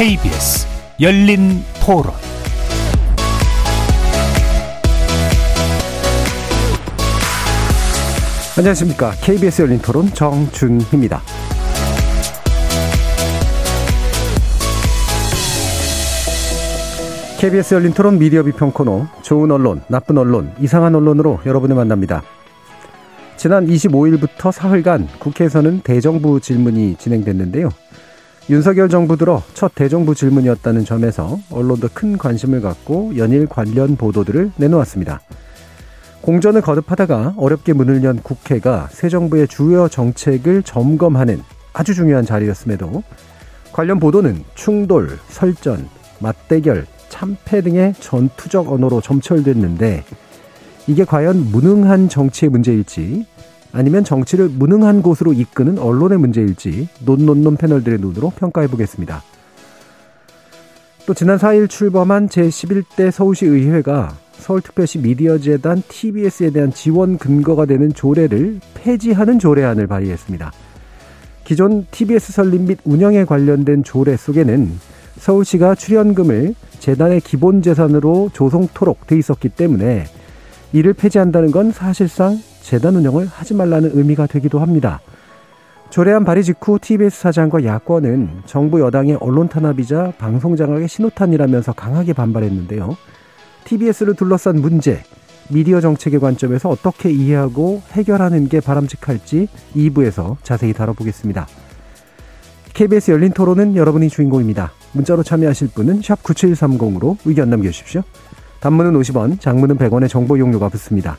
KBS 열린 토론 안녕하십니까. KBS 열린 토론 정준희입니다. KBS 열린 토론 미디어 비평 코너 좋은 언론, 나쁜 언론, 이상한 언론으로 여러분을 만납니다. 지난 25일부터 사흘간 국회에서는 대정부 질문이 진행됐는데요. 윤석열 정부 들어 첫 대정부 질문이었다는 점에서 언론도 큰 관심을 갖고 연일 관련 보도들을 내놓았습니다. 공전을 거듭하다가 어렵게 문을 연 국회가 새 정부의 주요 정책을 점검하는 아주 중요한 자리였음에도 관련 보도는 충돌, 설전, 맞대결, 참패 등의 전투적 언어로 점철됐는데 이게 과연 무능한 정치의 문제일지 아니면 정치를 무능한 곳으로 이끄는 언론의 문제일지 논논논 패널들의 눈으로 평가해 보겠습니다. 또 지난 4일 출범한 제11대 서울시 의회가 서울특별시 미디어재단 TBS에 대한 지원 근거가 되는 조례를 폐지하는 조례안을 발의했습니다. 기존 TBS 설립 및 운영에 관련된 조례 속에는 서울시가 출연금을 재단의 기본 재산으로 조성토록 돼 있었기 때문에 이를 폐지한다는 건 사실상 재단 운영을 하지 말라는 의미가 되기도 합니다. 조례안 발의 직후 TBS 사장과 야권은 정부 여당의 언론 탄압이자 방송 장악의 신호탄이라면서 강하게 반발했는데요. TBS를 둘러싼 문제, 미디어 정책의 관점에서 어떻게 이해하고 해결하는 게 바람직할지 2부에서 자세히 다뤄보겠습니다. KBS 열린 토론은 여러분이 주인공입니다. 문자로 참여하실 분은 9730으로 의견 남겨주십시오. 단문은 50원, 장문은 100원의 정보 용료가 붙습니다.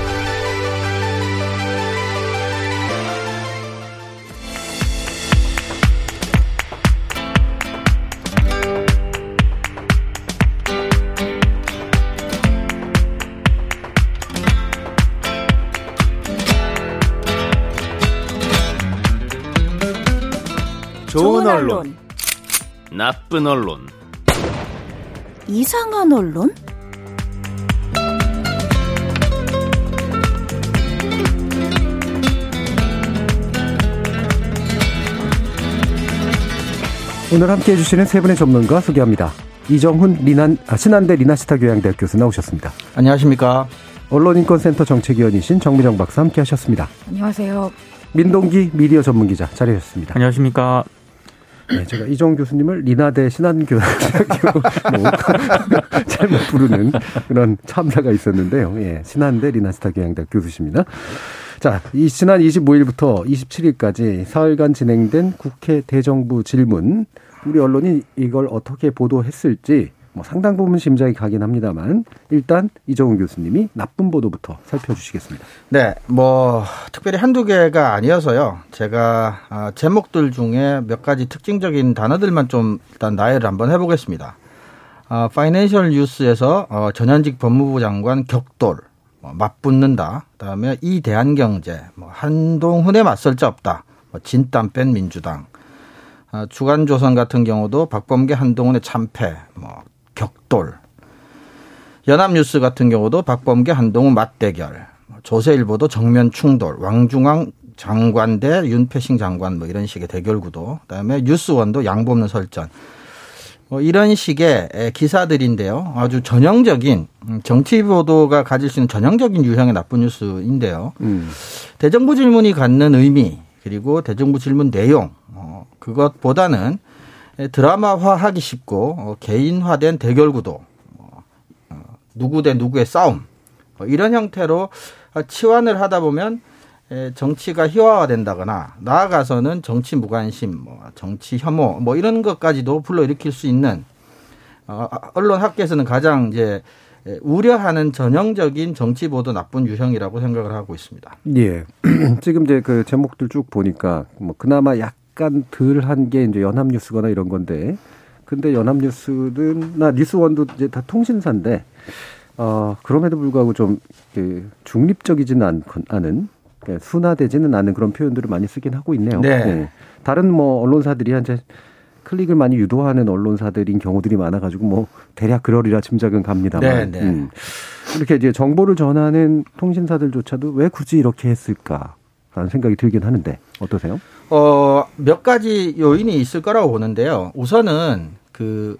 나쁜 언론, 이상한 언론? 오늘 함께 해주시는 세 분의 전문가 소개합니다. 이정훈 리난, 아, 신한대 리나시타 교양대학 교수 나오셨습니다. 안녕하십니까. 언론인권센터 정책위원이신 정미정 박사 함께 하셨습니다. 안녕하세요. 민동기 미디어 전문기자 자리하셨습니다. 안녕하십니까. 네, 제가 이정 교수님을 리나대 신한교양대학교 뭐, 잘못 부르는 그런 참사가 있었는데요. 예, 신한대 리나스타 교양대학 교수십니다. 자, 이 지난 25일부터 27일까지 사흘간 진행된 국회 대정부 질문 우리 언론이 이걸 어떻게 보도했을지 뭐 상당 부분 심장이 가긴 합니다만 일단 이정훈 교수님이 나쁜 보도부터 살펴주시겠습니다. 네, 뭐 특별히 한두 개가 아니어서요. 제가 아, 제목들 중에 몇 가지 특징적인 단어들만 좀 일단 나열을 한번 해보겠습니다. 아, 파이낸셜 뉴스에서 어, 전현직 법무부 장관 격돌 뭐, 맞붙는다. 그다음에 이 대한경제 뭐 한동훈에 맞설 자 없다. 뭐 진땀 뺀 민주당. 아, 주간조선 같은 경우도 박범계 한동훈의 참패, 뭐 격돌. 연합뉴스 같은 경우도 박범계 한동훈 맞대결. 조세일보도 정면 충돌. 왕중왕 장관 대 윤패싱 장관 뭐 이런 식의 대결 구도. 그다음에 뉴스원도 양보 없는 설전. 뭐 이런 식의 기사들인데요. 아주 전형적인 정치 보도가 가질 수 있는 전형적인 유형의 나쁜 뉴스인데요. 음. 대정부 질문이 갖는 의미 그리고 대정부 질문 내용 어, 그것보다는 드라마화하기 쉽고 어, 개인화된 대결 구도, 어, 누구 대 누구의 싸움 뭐 이런 형태로 치환을 하다 보면 정치가 희화화 된다거나 나아가서는 정치 무관심, 뭐 정치 혐오 뭐 이런 것까지도 불러일으킬 수 있는 어, 언론 학계에서는 가장 이제 예, 우려하는 전형적인 정치 보도 나쁜 유형이라고 생각을 하고 있습니다. 예. 지금 이제 그 제목들 쭉 보니까 뭐 그나마 약 간 덜 한 게 이제 연합뉴스거나 이런 건데 근데 연합뉴스든나 뉴스원도 이제 다 통신사인데 어 그럼에도 불구하고 좀 그 중립적이지는 않, 않은 그러니까 순화되지는 않은 그런 표현들을 많이 쓰긴 하고 있네요. 네. 네. 다른 뭐 언론사들이 현재 클릭을 많이 유도하는 언론사들인 경우들이 많아가지고 뭐 대략 그러리라 짐작은 갑니다만 네, 네. 음. 이렇게 이제 정보를 전하는 통신사들조차도 왜 굳이 이렇게 했을까 라는 생각이 들긴 하는데 어떠세요? 어, 몇 가지 요인이 있을 거라고 보는데요. 우선은 그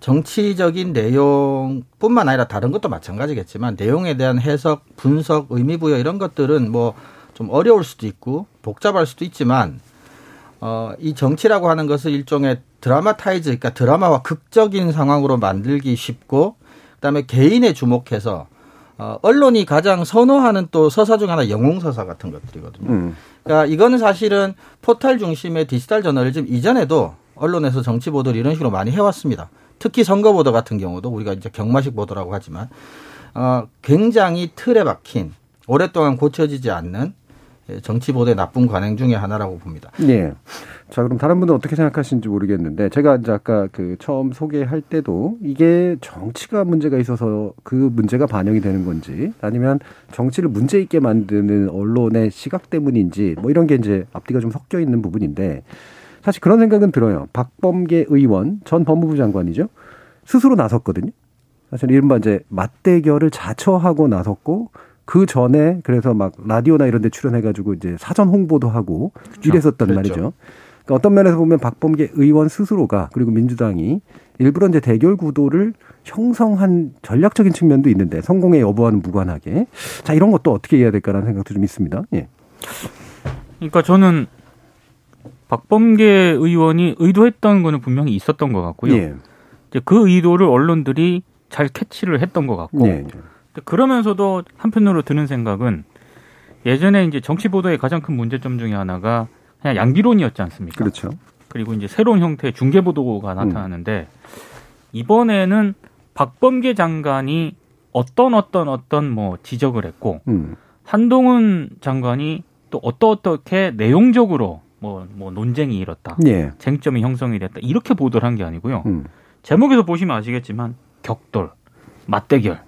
정치적인 내용뿐만 아니라 다른 것도 마찬가지겠지만 내용에 대한 해석, 분석, 의미 부여 이런 것들은 뭐 좀 어려울 수도 있고 복잡할 수도 있지만 어, 이 정치라고 하는 것을 일종의 드라마타이즈, 그러니까 드라마와 극적인 상황으로 만들기 쉽고 그다음에 개인에 주목해서 어, 언론이 가장 선호하는 또 서사 중 하나 영웅 서사 같은 것들이거든요. 음. 그러니까 이거는 사실은 포털 중심의 디지털 저널리즘 이전에도 언론에서 정치 보도를 이런 식으로 많이 해왔습니다. 특히 선거 보도 같은 경우도 우리가 이제 경마식 보도라고 하지만 어, 굉장히 틀에 박힌 오랫동안 고쳐지지 않는 예, 정치 보도의 나쁜 관행 중의 하나라고 봅니다. 예. 자, 그럼 다른 분은 어떻게 생각하시는지 모르겠는데, 제가 이제 아까 그 처음 소개할 때도 이게 정치가 문제가 있어서 그 문제가 반영이 되는 건지, 아니면 정치를 문제 있게 만드는 언론의 시각 때문인지, 뭐 이런 게 이제 앞뒤가 좀 섞여 있는 부분인데, 사실 그런 생각은 들어요. 박범계 의원, 전 법무부 장관이죠. 스스로 나섰거든요. 사실 이른바 이제 맞대결을 자처하고 나섰고, 그 전에 그래서 막 라디오나 이런 데 출연해가지고 이제 사전 홍보도 하고 이랬었단 그랬죠. 말이죠. 그러니까 어떤 면에서 보면 박범계 의원 스스로가 그리고 민주당이 일부러 이제 대결 구도를 형성한 전략적인 측면도 있는데 성공의 여부와는 무관하게 자 이런 것도 어떻게 해야 될까라는 생각도 좀 있습니다. 예. 그러니까 저는 박범계 의원이 의도했던 거는 분명히 있었던 것 같고요. 예. 이제 그 의도를 언론들이 잘 캐치를 했던 것 같고 예. 그러면서도 한편으로 드는 생각은 예전에 이제 정치 보도의 가장 큰 문제점 중에 하나가 그냥 양비론이었지 않습니까? 그렇죠. 그리고 이제 새로운 형태의 중계 보도가 나타나는데 이번에는 박범계 장관이 어떤 어떤 어떤 뭐 지적을 했고 음. 한동훈 장관이 또 어떠 어떻게 내용적으로 뭐 뭐 논쟁이 일었다. 예. 쟁점이 형성이 됐다. 이렇게 보도를 한 게 아니고요. 음. 제목에서 보시면 아시겠지만 격돌, 맞대결.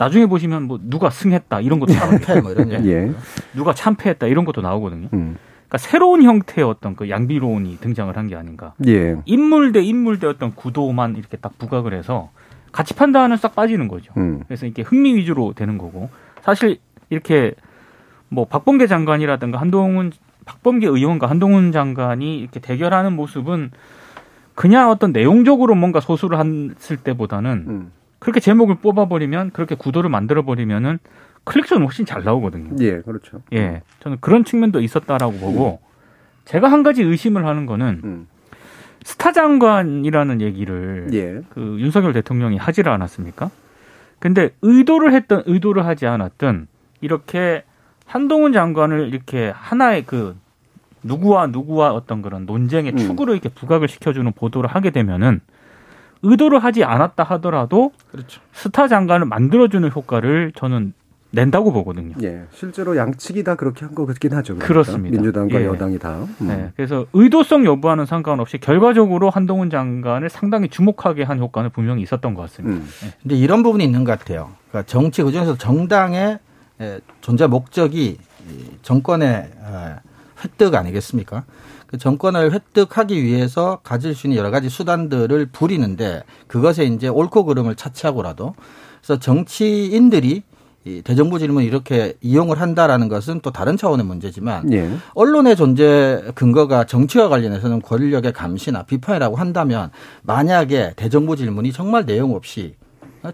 나중에 보시면 뭐 누가 승했다 이런 것도 나오고 패, 뭐 이런 얘기. 예. 누가 참패했다 이런 것도 나오거든요. 음. 그러니까 새로운 형태의 어떤 그 양비론이 등장을 한 게 아닌가. 예. 인물 대 인물 대 어떤 구도만 이렇게 딱 부각을 해서 가치 판단은 싹 빠지는 거죠. 음. 그래서 이게 흥미 위주로 되는 거고 사실 이렇게 뭐 박범계 장관이라든가 한동훈 박범계 의원과 한동훈 장관이 이렇게 대결하는 모습은 그냥 어떤 내용적으로 뭔가 소수를 했을 때보다는 음. 그렇게 제목을 뽑아버리면 그렇게 구도를 만들어버리면은 클릭수는 훨씬 잘 나오거든요. 예. 그렇죠. 예, 저는 그런 측면도 있었다라고 보고 제가 한 가지 의심을 하는 거는 음. 스타 장관이라는 얘기를 예. 그 윤석열 대통령이 하지를 않았습니까? 근데 의도를 했던 의도를 하지 않았던 이렇게 한동훈 장관을 이렇게 하나의 그 누구와 누구와 어떤 그런 논쟁의 음. 축으로 이렇게 부각을 시켜주는 보도를 하게 되면은 의도를 하지 않았다 하더라도 그렇죠. 스타 장관을 만들어주는 효과를 저는 낸다고 보거든요. 예. 실제로 양측이 다 그렇게 한거 같긴 하죠. 그러니까. 그렇습니다. 민주당과 예. 여당이 다. 음. 네, 그래서 의도성 여부와는 상관없이 결과적으로 한동훈 장관을 상당히 주목하게 한 효과는 분명히 있었던 것 같습니다. 음. 근데 이런 부분이 있는 것 같아요. 그러니까 정치 그중에서 정당의 에, 존재 목적이 이 정권의 에, 획득 아니겠습니까? 그 정권을 획득하기 위해서 가질 수 있는 여러 가지 수단들을 부리는데 그것에 이제 옳고 그름을 차치하고라도 그래서 정치인들이 이 대정부 질문 이렇게 이용을 한다라는 것은 또 다른 차원의 문제지만 예. 언론의 존재 근거가 정치와 관련해서는 권력의 감시나 비판이라고 한다면 만약에 대정부 질문이 정말 내용 없이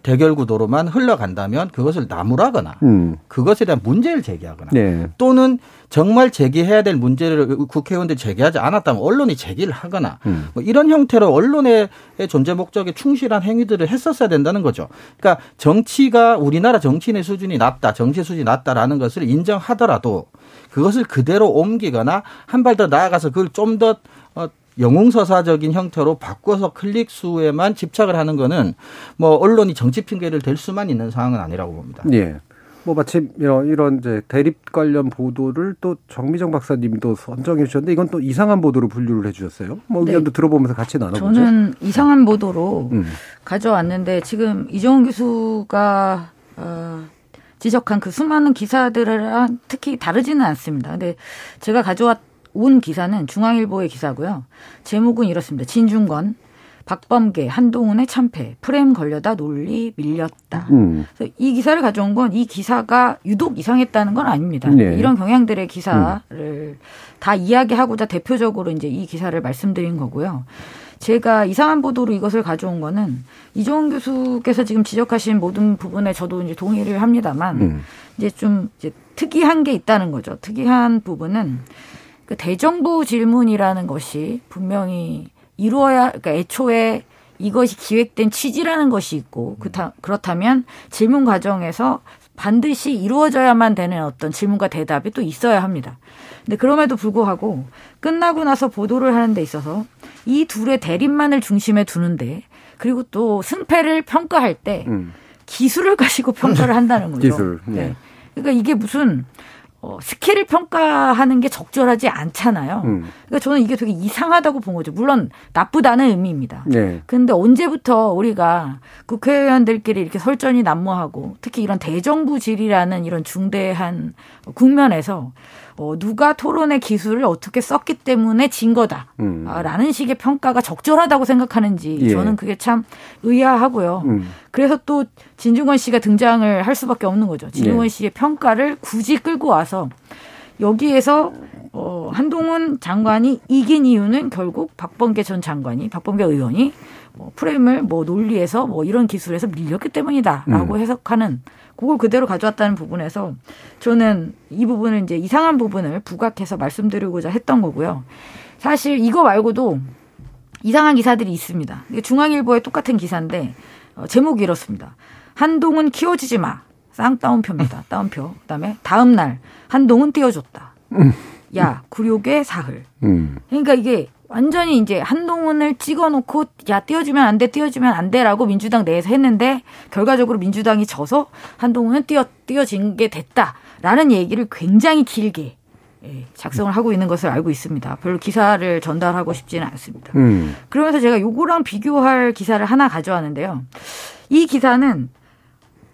대결 구도로만 흘러간다면 그것을 나무라거나 음. 그것에 대한 문제를 제기하거나 네. 또는 정말 제기해야 될 문제를 국회의원들이 제기하지 않았다면 언론이 제기를 하거나 음. 뭐 이런 형태로 언론의 존재 목적에 충실한 행위들을 했었어야 된다는 거죠. 그러니까 정치가 우리나라 정치인의 수준이 낮다, 정치 수준이 낮다라는 것을 인정하더라도 그것을 그대로 옮기거나 한 발 더 나아가서 그걸 좀더 어, 영웅서사적인 형태로 바꿔서 클릭 수에만 집착을 하는 거는 뭐 언론이 정치 핑계를 댈 수만 있는 상황은 아니라고 봅니다. 예. 뭐 마침 이런, 이런 이제 대립 관련 보도를 또 정미정 박사님도 선정해 주셨는데 이건 또 이상한 보도로 분류를 해 주셨어요. 뭐 네. 의견도 들어보면서 같이 나눠보죠. 저는 이상한 보도로 음. 가져왔는데 지금 이종훈 교수가 어, 지적한 그 수많은 기사들이랑 특히 다르지는 않습니다. 근데 제가 가져 온 기사는 중앙일보의 기사고요. 제목은 이렇습니다. 진중권, 박범계, 한동훈의 참패, 프레임 걸려다 논리 밀렸다. 음. 그래서 이 기사를 가져온 건 이 기사가 유독 이상했다는 건 아닙니다. 네. 이런 경향들의 기사를 다 이야기하고자 대표적으로 이제 이 기사를 말씀드린 거고요. 제가 이상한 보도로 이것을 가져온 거는 이종훈 교수께서 지금 지적하신 모든 부분에 저도 이제 동의를 합니다만 음. 이제 좀 이제 특이한 게 있다는 거죠. 특이한 부분은 그 대정부 질문이라는 것이 분명히 이루어야 그러니까 애초에 이것이 기획된 취지라는 것이 있고 그렇다, 그렇다면 질문 과정에서 반드시 이루어져야만 되는 어떤 질문과 대답이 또 있어야 합니다. 근데 그럼에도 불구하고 끝나고 나서 보도를 하는 데 있어서 이 둘의 대립만을 중심에 두는데 그리고 또 승패를 평가할 때 음. 기술을 가지고 평가를 한다는 거죠. 기술, 네. 그러니까 이게 무슨 어, skill을 평가하는 게 적절하지 않잖아요. 음. 그러니까 저는 이게 되게 이상하다고 본 거죠. 물론 나쁘다는 의미입니다. 네. 근데 언제부터 우리가 국회의원들끼리 이렇게 설전이 난무하고 특히 이런 대정부 질이라는 이런 중대한 국면에서 어, 누가 토론의 기술을 어떻게 썼기 때문에 진 거다. 음. 아, 라는 식의 평가가 적절하다고 생각하는지 예. 저는 그게 참 의아하고요. 음. 그래서 또 진중권 씨가 등장을 할 수밖에 없는 거죠. 진중권 네. 씨의 평가를 굳이 끌고 와서 여기에서 어, 한동훈 장관이 이긴 이유는 결국 박범계 전 장관이 박범계 의원이 뭐 프레임을 뭐 논리에서 뭐 이런 기술에서 밀렸기 때문이다라고 음. 해석하는 그걸 그대로 가져왔다는 부분에서 저는 이 부분을 이제 이상한 부분을 부각해서 말씀드리고자 했던 거고요. 사실 이거 말고도 이상한 기사들이 있습니다. 중앙일보의 똑같은 기사인데 어, 제목이 이렇습니다. 한동훈 키워주지 마. 쌍따옴표입니다. 따옴표. 그다음에 다음 날 한동훈 띄워줬다. 야 굴욕의 사흘. 음. 그러니까 이게 완전히 이제 한동훈을 찍어놓고 야 띄워주면 안 돼, 띄워주면 안 돼라고 민주당 내에서 했는데 결과적으로 민주당이 져서 한동훈은 띄워 띄워진 게 됐다라는 얘기를 굉장히 길게 예, 작성을 하고 있는 것을 알고 있습니다. 별로 기사를 전달하고 싶지는 않습니다. 음. 그러면서 제가 요거랑 비교할 기사를 하나 가져왔는데요. 이 기사는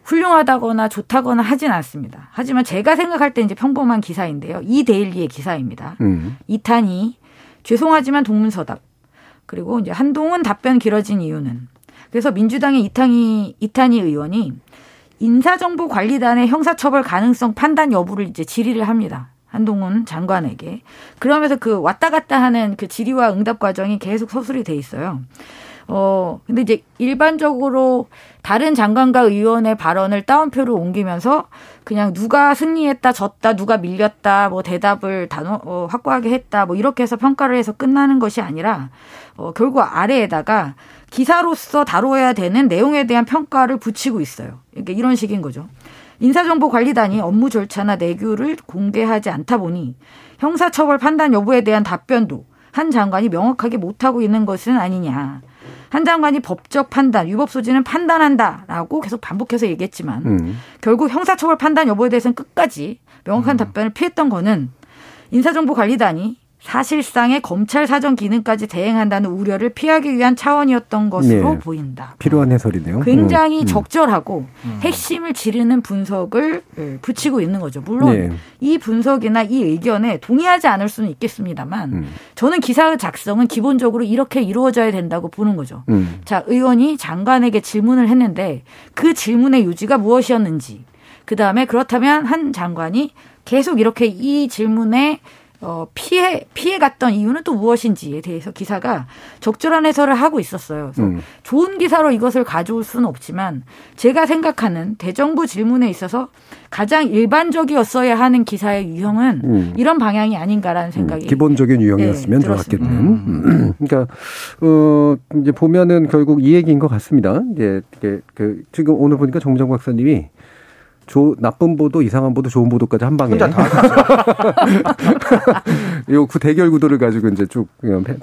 훌륭하다거나 좋다거나 하진 않습니다. 하지만 제가 생각할 때 이제 평범한 기사인데요. 이 데일리의 기사입니다. 음. 이탄이 죄송하지만 동문서답 그리고 이제 한동훈 답변 길어진 이유는 그래서 민주당의 이탄이 이탄희 의원이 인사정보관리단의 형사처벌 가능성 판단 여부를 이제 질의를 합니다. 한동훈 장관에게 그러면서 그 왔다 갔다 하는 그 질의와 응답 과정이 계속 서술이 돼 있어요. 어, 근데 이제 일반적으로 다른 장관과 의원의 발언을 따옴표로 옮기면서 그냥 누가 승리했다, 졌다, 누가 밀렸다, 뭐 대답을 단어, 어, 확고하게 했다, 뭐 이렇게 해서 평가를 해서 끝나는 것이 아니라, 어, 결국 아래에다가 기사로서 다뤄야 되는 내용에 대한 평가를 붙이고 있어요. 그러니까 이런 식인 거죠. 인사정보관리단이 업무 절차나 내규를 공개하지 않다 보니 형사처벌 판단 여부에 대한 답변도 한 장관이 명확하게 못하고 있는 것은 아니냐. 한 장관이 법적 판단, 위법 소지는 판단한다라고 계속 반복해서 얘기했지만 음. 결국 형사처벌 판단 여부에 대해서는 끝까지 명확한 답변을 피했던 거는 인사정보관리단이 사실상의 검찰 사정 기능까지 대행한다는 우려를 피하기 위한 차원이었던 것으로 네. 보인다. 필요한 해설이네요. 굉장히 음. 적절하고 핵심을 지르는 분석을 예, 붙이고 있는 거죠. 물론 네. 이 분석이나 이 의견에 동의하지 않을 수는 있겠습니다만 음. 저는 기사 작성은 기본적으로 이렇게 이루어져야 된다고 보는 거죠. 음. 자, 의원이 장관에게 질문을 했는데 그 질문의 요지가 무엇이었는지, 그 다음에 그렇다면 한 장관이 계속 이렇게 이 질문에 어, 피해, 피해 갔던 이유는 또 무엇인지에 대해서 기사가 적절한 해설을 하고 있었어요. 그래서 음. 좋은 기사로 이것을 가져올 수는 없지만 제가 생각하는 대정부 질문에 있어서 가장 일반적이었어야 하는 기사의 유형은 음. 이런 방향이 아닌가라는 생각이 기본적인 유형이었으면 네. 음. 그러니까 어 이제 보면은 결국 이 얘기인 것 같습니다. 이제 이게 그 지금 오늘 보니까 정정 박사님이 조, 나쁜 보도, 이상한 보도, 좋은 보도까지 한 방에. 혼자 다 하셨어요. 요 구- 대결 구도를 가지고 이제 쭉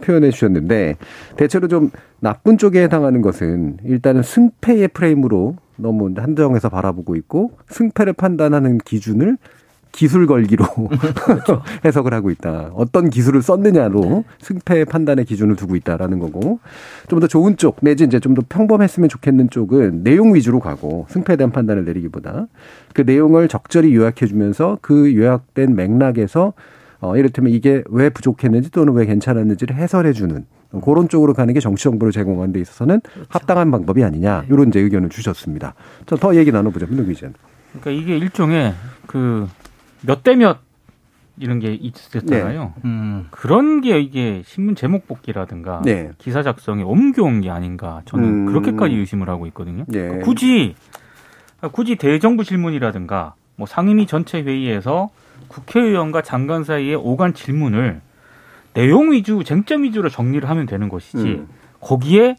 표현해 주셨는데 대체로 좀 나쁜 쪽에 해당하는 것은 일단은 승패의 프레임으로 너무 한정해서 바라보고 있고 승패를 판단하는 기준을 기술 걸기로 해석을 하고 있다. 어떤 기술을 썼느냐로 승패 판단의 기준을 두고 있다라는 거고 좀 더 좋은 쪽 내지 이제 좀 더 평범했으면 좋겠는 쪽은 내용 위주로 가고 승패에 대한 판단을 내리기보다 그 내용을 적절히 요약해 주면서 그 요약된 맥락에서 어, 이를테면 이게 왜 부족했는지 또는 왜 괜찮았는지를 해설해 주는 그런 쪽으로 가는 게 정치 정보를 제공하는 데 있어서는 합당한 방법이 아니냐 이런 이제 의견을 주셨습니다. 자, 더 얘기 나눠보죠, 민동 기자. 그러니까 이게 일종의 그 몇대몇 이런 게 있었잖아요. 음. 그런 게 이게 신문 제목 뽑기라든가 네. 기사 작성에 옮겨온 게 아닌가 저는 음. 그렇게까지 의심을 하고 있거든요. 예. 그러니까 굳이 굳이 대정부 질문이라든가 뭐 상임위 전체 회의에서 국회의원과 장관 사이의 오간 질문을 내용 위주, 쟁점 위주로 정리를 하면 되는 것이지 음. 거기에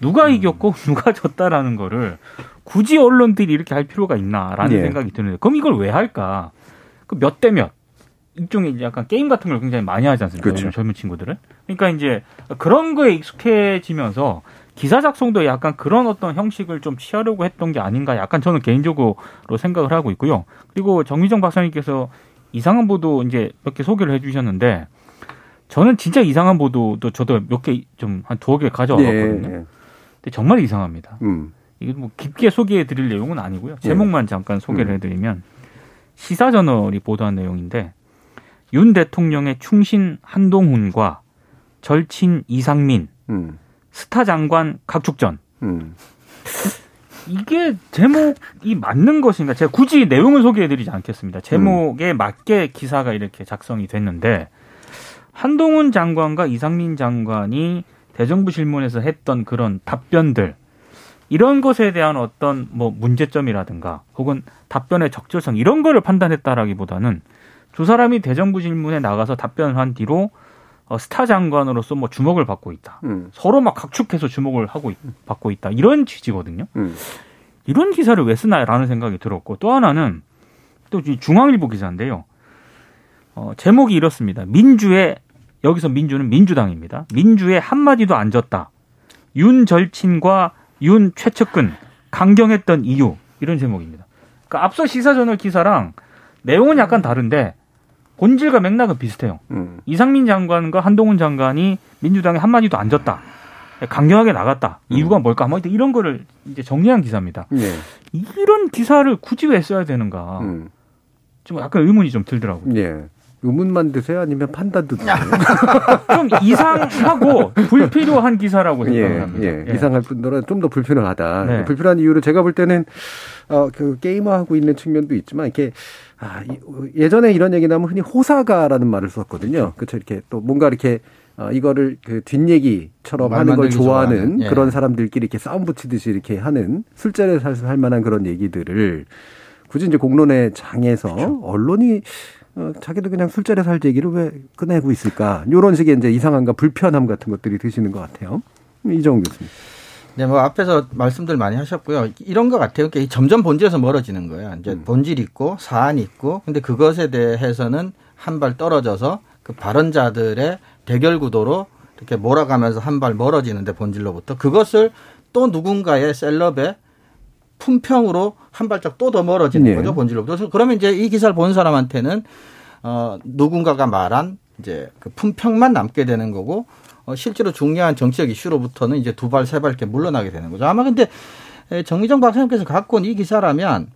누가 이겼고 누가 졌다라는 거를 굳이 언론들이 이렇게 할 필요가 있나라는 예. 생각이 드는데 그럼 이걸 왜 할까? 그 몇 대 몇. 일종의 약간 게임 같은 걸 굉장히 많이 하지 않습니까? 그렇죠. 젊은 친구들은. 그러니까 이제 그런 거에 익숙해지면서 기사 작성도 약간 그런 어떤 형식을 좀 취하려고 했던 게 아닌가 약간 저는 개인적으로 생각을 하고 있고요. 그리고 정미정 박사님께서 이상한 보도 이제 몇 개 소개를 해 주셨는데 저는 진짜 이상한 보도도 저도 몇 개 좀 한 두어 개 가져와봤거든요. 예. 근데 정말 이상합니다. 음. 이게 뭐 깊게 소개해 드릴 내용은 아니고요. 제목만 잠깐 소개를 음. 해드리면 시사저널이 보도한 내용인데 윤 대통령의 충신 한동훈과 절친 이상민, 음. 스타 장관 각축전. 음. 이게 제목이 맞는 것인가? 제가 굳이 내용을 소개해드리지 않겠습니다. 제목에 맞게 기사가 이렇게 작성이 됐는데 한동훈 장관과 이상민 장관이 대정부 질문에서 했던 그런 답변들 이런 것에 대한 어떤 뭐 문제점이라든가 혹은 답변의 적절성 이런 거를 판단했다라기보다는 두 사람이 대정부 질문에 나가서 답변을 한 뒤로 어, 스타 장관으로서 뭐 주목을 받고 있다. 음. 서로 막 각축해서 주목을 하고 있- 받고 있다. 이런 취지거든요. 음. 이런 기사를 왜 쓰나라는 생각이 들었고 또 하나는 또이 중앙일보 기사인데요. 어, 제목이 이렇습니다. 민주의 여기서 민주는 민주당입니다. 민주의 한마디도 안 졌다. 윤 절친과 윤 최측근 강경했던 이유 이런 제목입니다. 그러니까 앞서 시사저널 기사랑 내용은 약간 다른데 본질과 맥락은 비슷해요. 음. 이상민 장관과 한동훈 장관이 민주당에 한마디도 안 졌다. 강경하게 나갔다. 이유가 뭘까? 뭐 이런 거를 이제 정리한 기사입니다. 예. 이런 기사를 굳이 왜 써야 되는가? 음. 좀 약간 의문이 좀 들더라고요. 예. 의문만 드세요? 아니면 판단도 드세요? 좀 이상하고 불필요한 기사라고 예, 생각을 합니다. 예. 예. 이상할 뿐더러 좀 더 불편하다. 네. 불편한 이유를 제가 볼 때는 어, 그 게이머하고 있는 측면도 있지만 이렇게 아, 이- 예전에 이런 얘기 나면 흔히 호사가라는 말을 썼거든요. 그렇죠. 이렇게 또 뭔가 이렇게 어, 이거를 그 뒷얘기처럼 말 하는 걸 좋아하는, 예. 그런 사람들끼리 이렇게 싸움 붙이듯이 이렇게 하는 술자리에서 할 만한 그런 얘기들을 굳이 이제 공론의 장에서 그렇죠. 언론이 어, 자기도 그냥 술자리에서 할 얘기를 왜 꺼내고 있을까? 이런 식의 이제 이상함과 불편함 같은 것들이 드시는 것 같아요. 이정훈 교수님. 네, 뭐 앞에서 말씀들 많이 하셨고요. 이런 것 같아요. 그러니까 점점 본질에서 멀어지는 거예요. 이제 음. 본질 있고 사안 있고, 근데 그것에 대해서는 한 발 떨어져서 그 발언자들의 대결 구도로 이렇게 몰아가면서 한 발 멀어지는데 본질로부터 그것을 또 누군가의 셀럽의 품평으로 한 발짝 또 더 멀어지는 네. 거죠 본질로부터. 그래서 그러면 이제 이 기사를 본 사람한테는 어 누군가가 말한 이제 그 품평만 남게 되는 거고 어, 실제로 중요한 정치적 이슈로부터는 이제 두 발 세 발 이렇게 물러나게 되는 거죠. 아마 근데 에, 정의정 박사님께서 갖고 온 이 기사라면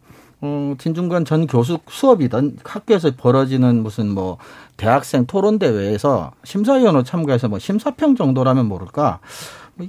어, 진중권 전 교수 수업이던 학교에서 벌어지는 무슨 뭐 대학생 토론 대회에서 심사위원으로 참가해서 뭐 심사평 정도라면 모를까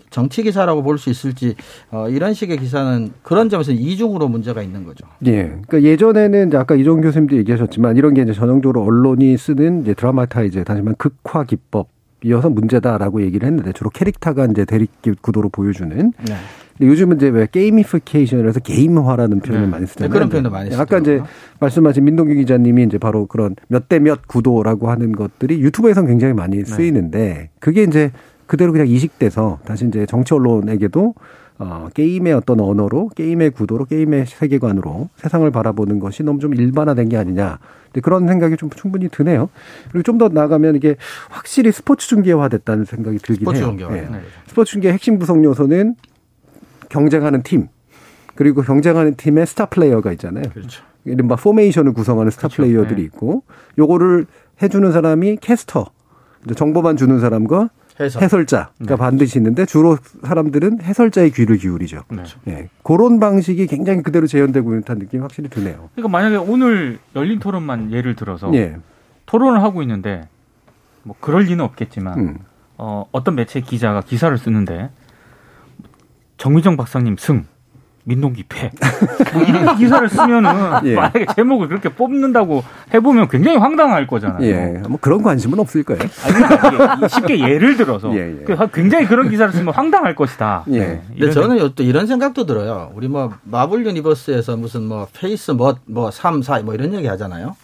정치 기사라고 볼 수 있을지 어, 이런 식의 기사는 그런 점에서 이중으로 문제가 있는 거죠. 예. 그러니까 예전에는 아까 이종 교수님도 얘기하셨지만 이런 게 이제 전형적으로 언론이 쓰는 이제 드라마타이즈, 다시 말하면 극화 기법. 이어서 문제다라고 얘기를 했는데 주로 캐릭터가 이제 대립 구도로 보여주는. 네. 근데 요즘은 이제 왜 게이미피케이션이라서 게임화라는 표현을 네. 많이 쓰잖아요. 네, 그런 표현도 많이 아까 이제. 말씀하신 민동기 기자님이 이제 바로 그런 몇 대 몇 구도라고 하는 것들이 유튜브에선 굉장히 많이 쓰이는데 그게 이제 그대로 그냥 이식돼서 다시 이제 정치 언론에게도 어, 게임의 어떤 언어로, 게임의 구도로, 게임의 세계관으로 세상을 바라보는 것이 너무 좀 일반화된 게 아니냐. 그런 생각이 좀 충분히 드네요. 그리고 좀 더 나가면 이게 확실히 스포츠 중계화 됐다는 생각이 들긴 스포츠 해요. 중계화. 예. 네. 스포츠 중계 핵심 구성 요소는 경쟁하는 팀, 그리고 경쟁하는 팀의 스타 플레이어가 있잖아요. 그렇죠. 이른바 포메이션을 구성하는 스타 그렇죠. 플레이어들이 네. 있고 요거를 해주는 사람이 캐스터, 정보만 주는 사람과 해서 해설자가 네. 반드시 있는데 주로 사람들은 해설자에 귀를 기울이죠. 그렇죠. 예. 그런 방식이 굉장히 그대로 재현되고 있는 듯한 느낌이 확실히 드네요. 그러니까 만약에 오늘 열린 토론만 예를 들어서 예. 토론을 하고 있는데 뭐 그럴 리는 없겠지만 음. 어, 어떤 매체 기자가 기사를 쓰는데 정미정 박사님 승 민동기 패 뭐 이런 기사를 쓰면은 예. 만약에 제목을 그렇게 뽑는다고 해보면 굉장히 황당할 거잖아요. 예. 뭐 그런 관심은 없을 거예요. 아니, 그러니까 쉽게 예를 들어서 예, 예. 그 굉장히 그런 기사를 쓰면 황당할 것이다. 예. 네, 근데 저는 요- 또 이런 생각도 들어요. 우리 뭐 마블 universe에서 무슨 뭐 phase 뭐뭐 3, 4 뭐 이런 얘기 하잖아요.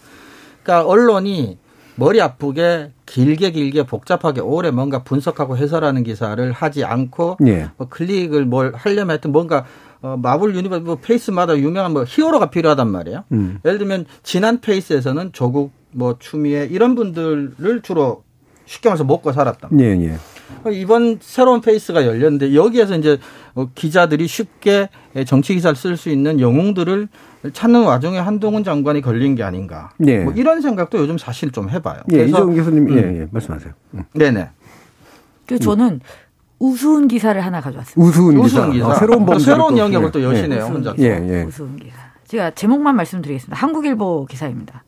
그러니까 언론이 머리 아프게 길게 길게 복잡하게 오래 뭔가 분석하고 해설하는 기사를 하지 않고 예. 뭐 클릭을 뭘 하려면 하여튼 뭔가 어, 마블 유니버스 뭐 phase마다 유명한 뭐 히어로가 필요하단 말이에요. 음. 예를 들면 지난 phase에서는 조국 뭐 추미애 이런 분들을 주로 쉽게 말해서 먹고 살았다. 예, 예. 이번 새로운 phase가 열렸는데 여기에서 이제 어, 기자들이 쉽게 정치 기사를 쓸 수 있는 영웅들을 찾는 와중에 한동훈 장관이 걸린 게 아닌가. 예. 뭐 이런 생각도 요즘 사실 좀 해봐요. 예, 이정 교수님, 음. 예, 예, 말씀하세요. 음. 네네. 그리고 저는 우스운 기사를 하나 가져왔습니다. 우스운 기사, 우스운 기사. 어, 새로운 또 범죄를 새로운 또, 영역을 예, 또 여시네요. 혼자. 또. 예, 예. 우스운 기사. 제가 제목만 말씀드리겠습니다. 한국일보 기사입니다.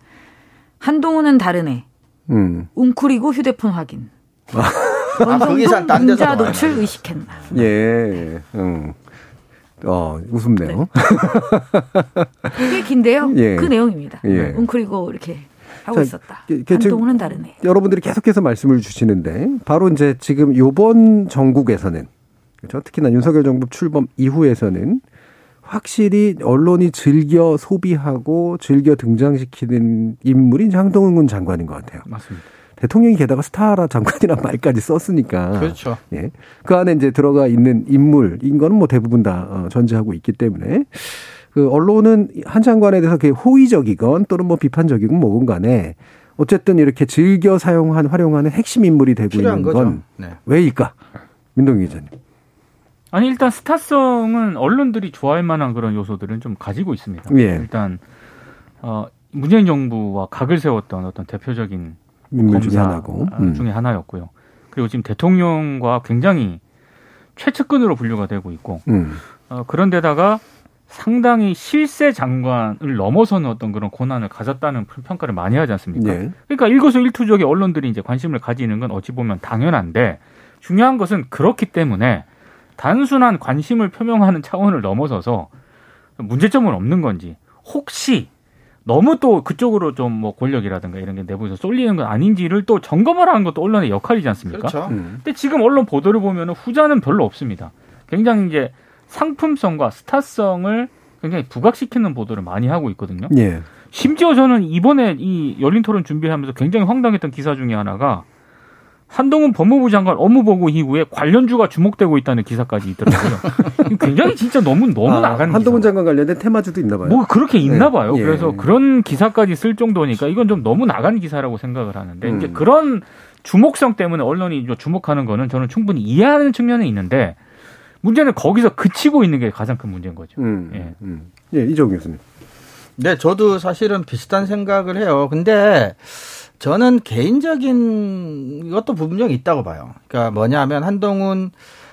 한동훈은 다르네. 음, 웅크리고 휴대폰 확인. 아, 그 기사는 딴 데서 문자 나와요. 노출 의식했나. 예, 음. 어, 우습네요. 꽤 긴데요. 예. 그 내용입니다. 예. 웅크리고 이렇게 하고 자, 있었다. 그- 그 한동훈은 다르네. 여러분들이 계속해서 말씀을 주시는데 바로 이제 지금 요번 정국에서는 그렇죠? 특히나 윤석열 정부 출범 이후에서는 확실히 언론이 즐겨 소비하고 즐겨 등장시키는 인물이 한동훈 장관인 것 같아요. 맞습니다. 대통령이 게다가 스타라 장관이란 말까지 썼으니까 그렇죠. 예. 그 안에 이제 들어가 있는 인물인 거는 뭐 대부분 다 어, 전제하고 있기 때문에 그 언론은 한 장관에 대해서 그게 호의적이건 또는 뭐 비판적이건 뭐건 간에 어쨌든 이렇게 즐겨 사용한 활용하는 핵심 인물이 되고 있는 거죠. 건 네. 왜일까? 민동기 기자님. 아니 일단 스타성은 언론들이 좋아할 만한 그런 요소들은 좀 가지고 있습니다. 예. 일단 어, 문재인 정부와 각을 세웠던 어떤 대표적인 인물 중에 검사 하나고. 아, 음. 중에 하나였고요. 그리고 지금 대통령과 굉장히 최측근으로 분류가 되고 있고 음. 어, 그런데다가 상당히 실세 장관을 넘어서는 어떤 그런 권한을 가졌다는 평가를 많이 하지 않습니까? 예. 그러니까 일거수일투족의 언론들이 이제 관심을 가지는 건 어찌 보면 당연한데 중요한 것은 그렇기 때문에 단순한 관심을 표명하는 차원을 넘어서서 문제점은 없는 건지 혹시 너무 또 그쪽으로 좀 뭐 권력이라든가 이런 게 내부에서 쏠리는 건 아닌지를 또 점검을 하는 것도 언론의 역할이지 않습니까? 그렇죠. 음. 근데 지금 언론 보도를 보면은 후자는 별로 없습니다. 굉장히 이제 상품성과 스타성을 굉장히 부각시키는 보도를 많이 하고 있거든요. 예. 심지어 저는 이번에 이 열린 토론 준비하면서 굉장히 황당했던 기사 중에 하나가 한동훈 법무부 장관 업무 보고 이후에 관련주가 주목되고 있다는 기사까지 있더라고요. 굉장히 진짜 너무 너무 아, 나간 한동훈 기사. 장관 관련된 테마주도 있나 봐요. 뭐 그렇게 있나 봐요. 예. 그래서 그런 기사까지 쓸 정도니까 이건 좀 너무 나간 기사라고 생각을 하는데 음. 이제 그런 주목성 때문에 언론이 주목하는 거는 저는 충분히 이해하는 측면은 있는데 문제는 거기서 그치고 있는 게 가장 큰 문제인 거죠. 음. 예. 음. 예, 이정 교수님. 네, 저도 사실은 비슷한 생각을 해요. 근데 저는 개인적인 것도 분명히 있다고 봐요. 그러니까 뭐냐면 한동훈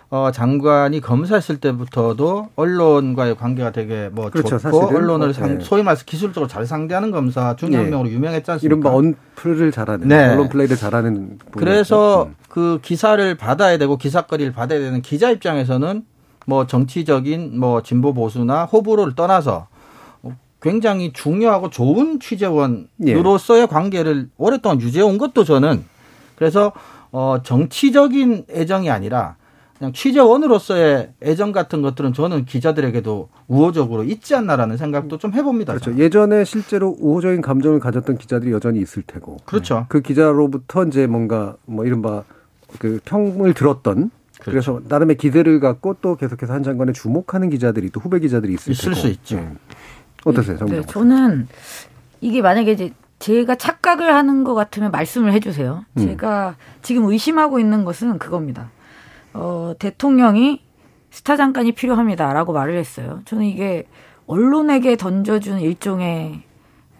어, 장관이 검사했을 때부터도 언론과의 관계가 되게 뭐 그렇죠, 좋고 사실은. 언론을 상, 네. 소위 말해서 기술적으로 잘 상대하는 검사 중에 예. 한 명으로 유명했지 않습니까? 이른바 언플을 잘하는 네. 언론 플레이를 잘하는 분이었죠. 그래서 음. 그 기사를 받아야 되고 기사거리를 받아야 되는 기자 입장에서는 뭐 정치적인 뭐 진보 보수나 호불호를 떠나서 굉장히 중요하고 좋은 취재원으로서의 관계를 오랫동안 유지해 온 것도 저는 그래서 어 정치적인 애정이 아니라 그냥 취재원으로서의 애정 같은 것들은 저는 기자들에게도 우호적으로 있지 않나라는 생각도 좀 해봅니다. 그렇죠. 저는. 예전에 실제로 우호적인 감정을 가졌던 기자들이 여전히 있을 테고. 그렇죠. 그 기자로부터 이제 뭔가 뭐 이른바 그 평을 들었던 그래서 나름의 기대를 갖고 또 계속해서 한 장관에 주목하는 기자들이 또 후배 기자들이 있을, 있을 테고. 수 있죠. 네. 어떠세요, 정정? 네, 저는 이게 만약에 이제 제가 착각을 하는 것 같으면 말씀을 해주세요. 음. 제가 지금 의심하고 있는 것은 그겁니다. 어, 대통령이 스타 장관이 필요합니다라고 말을 했어요. 저는 이게 언론에게 던져준 일종의 어,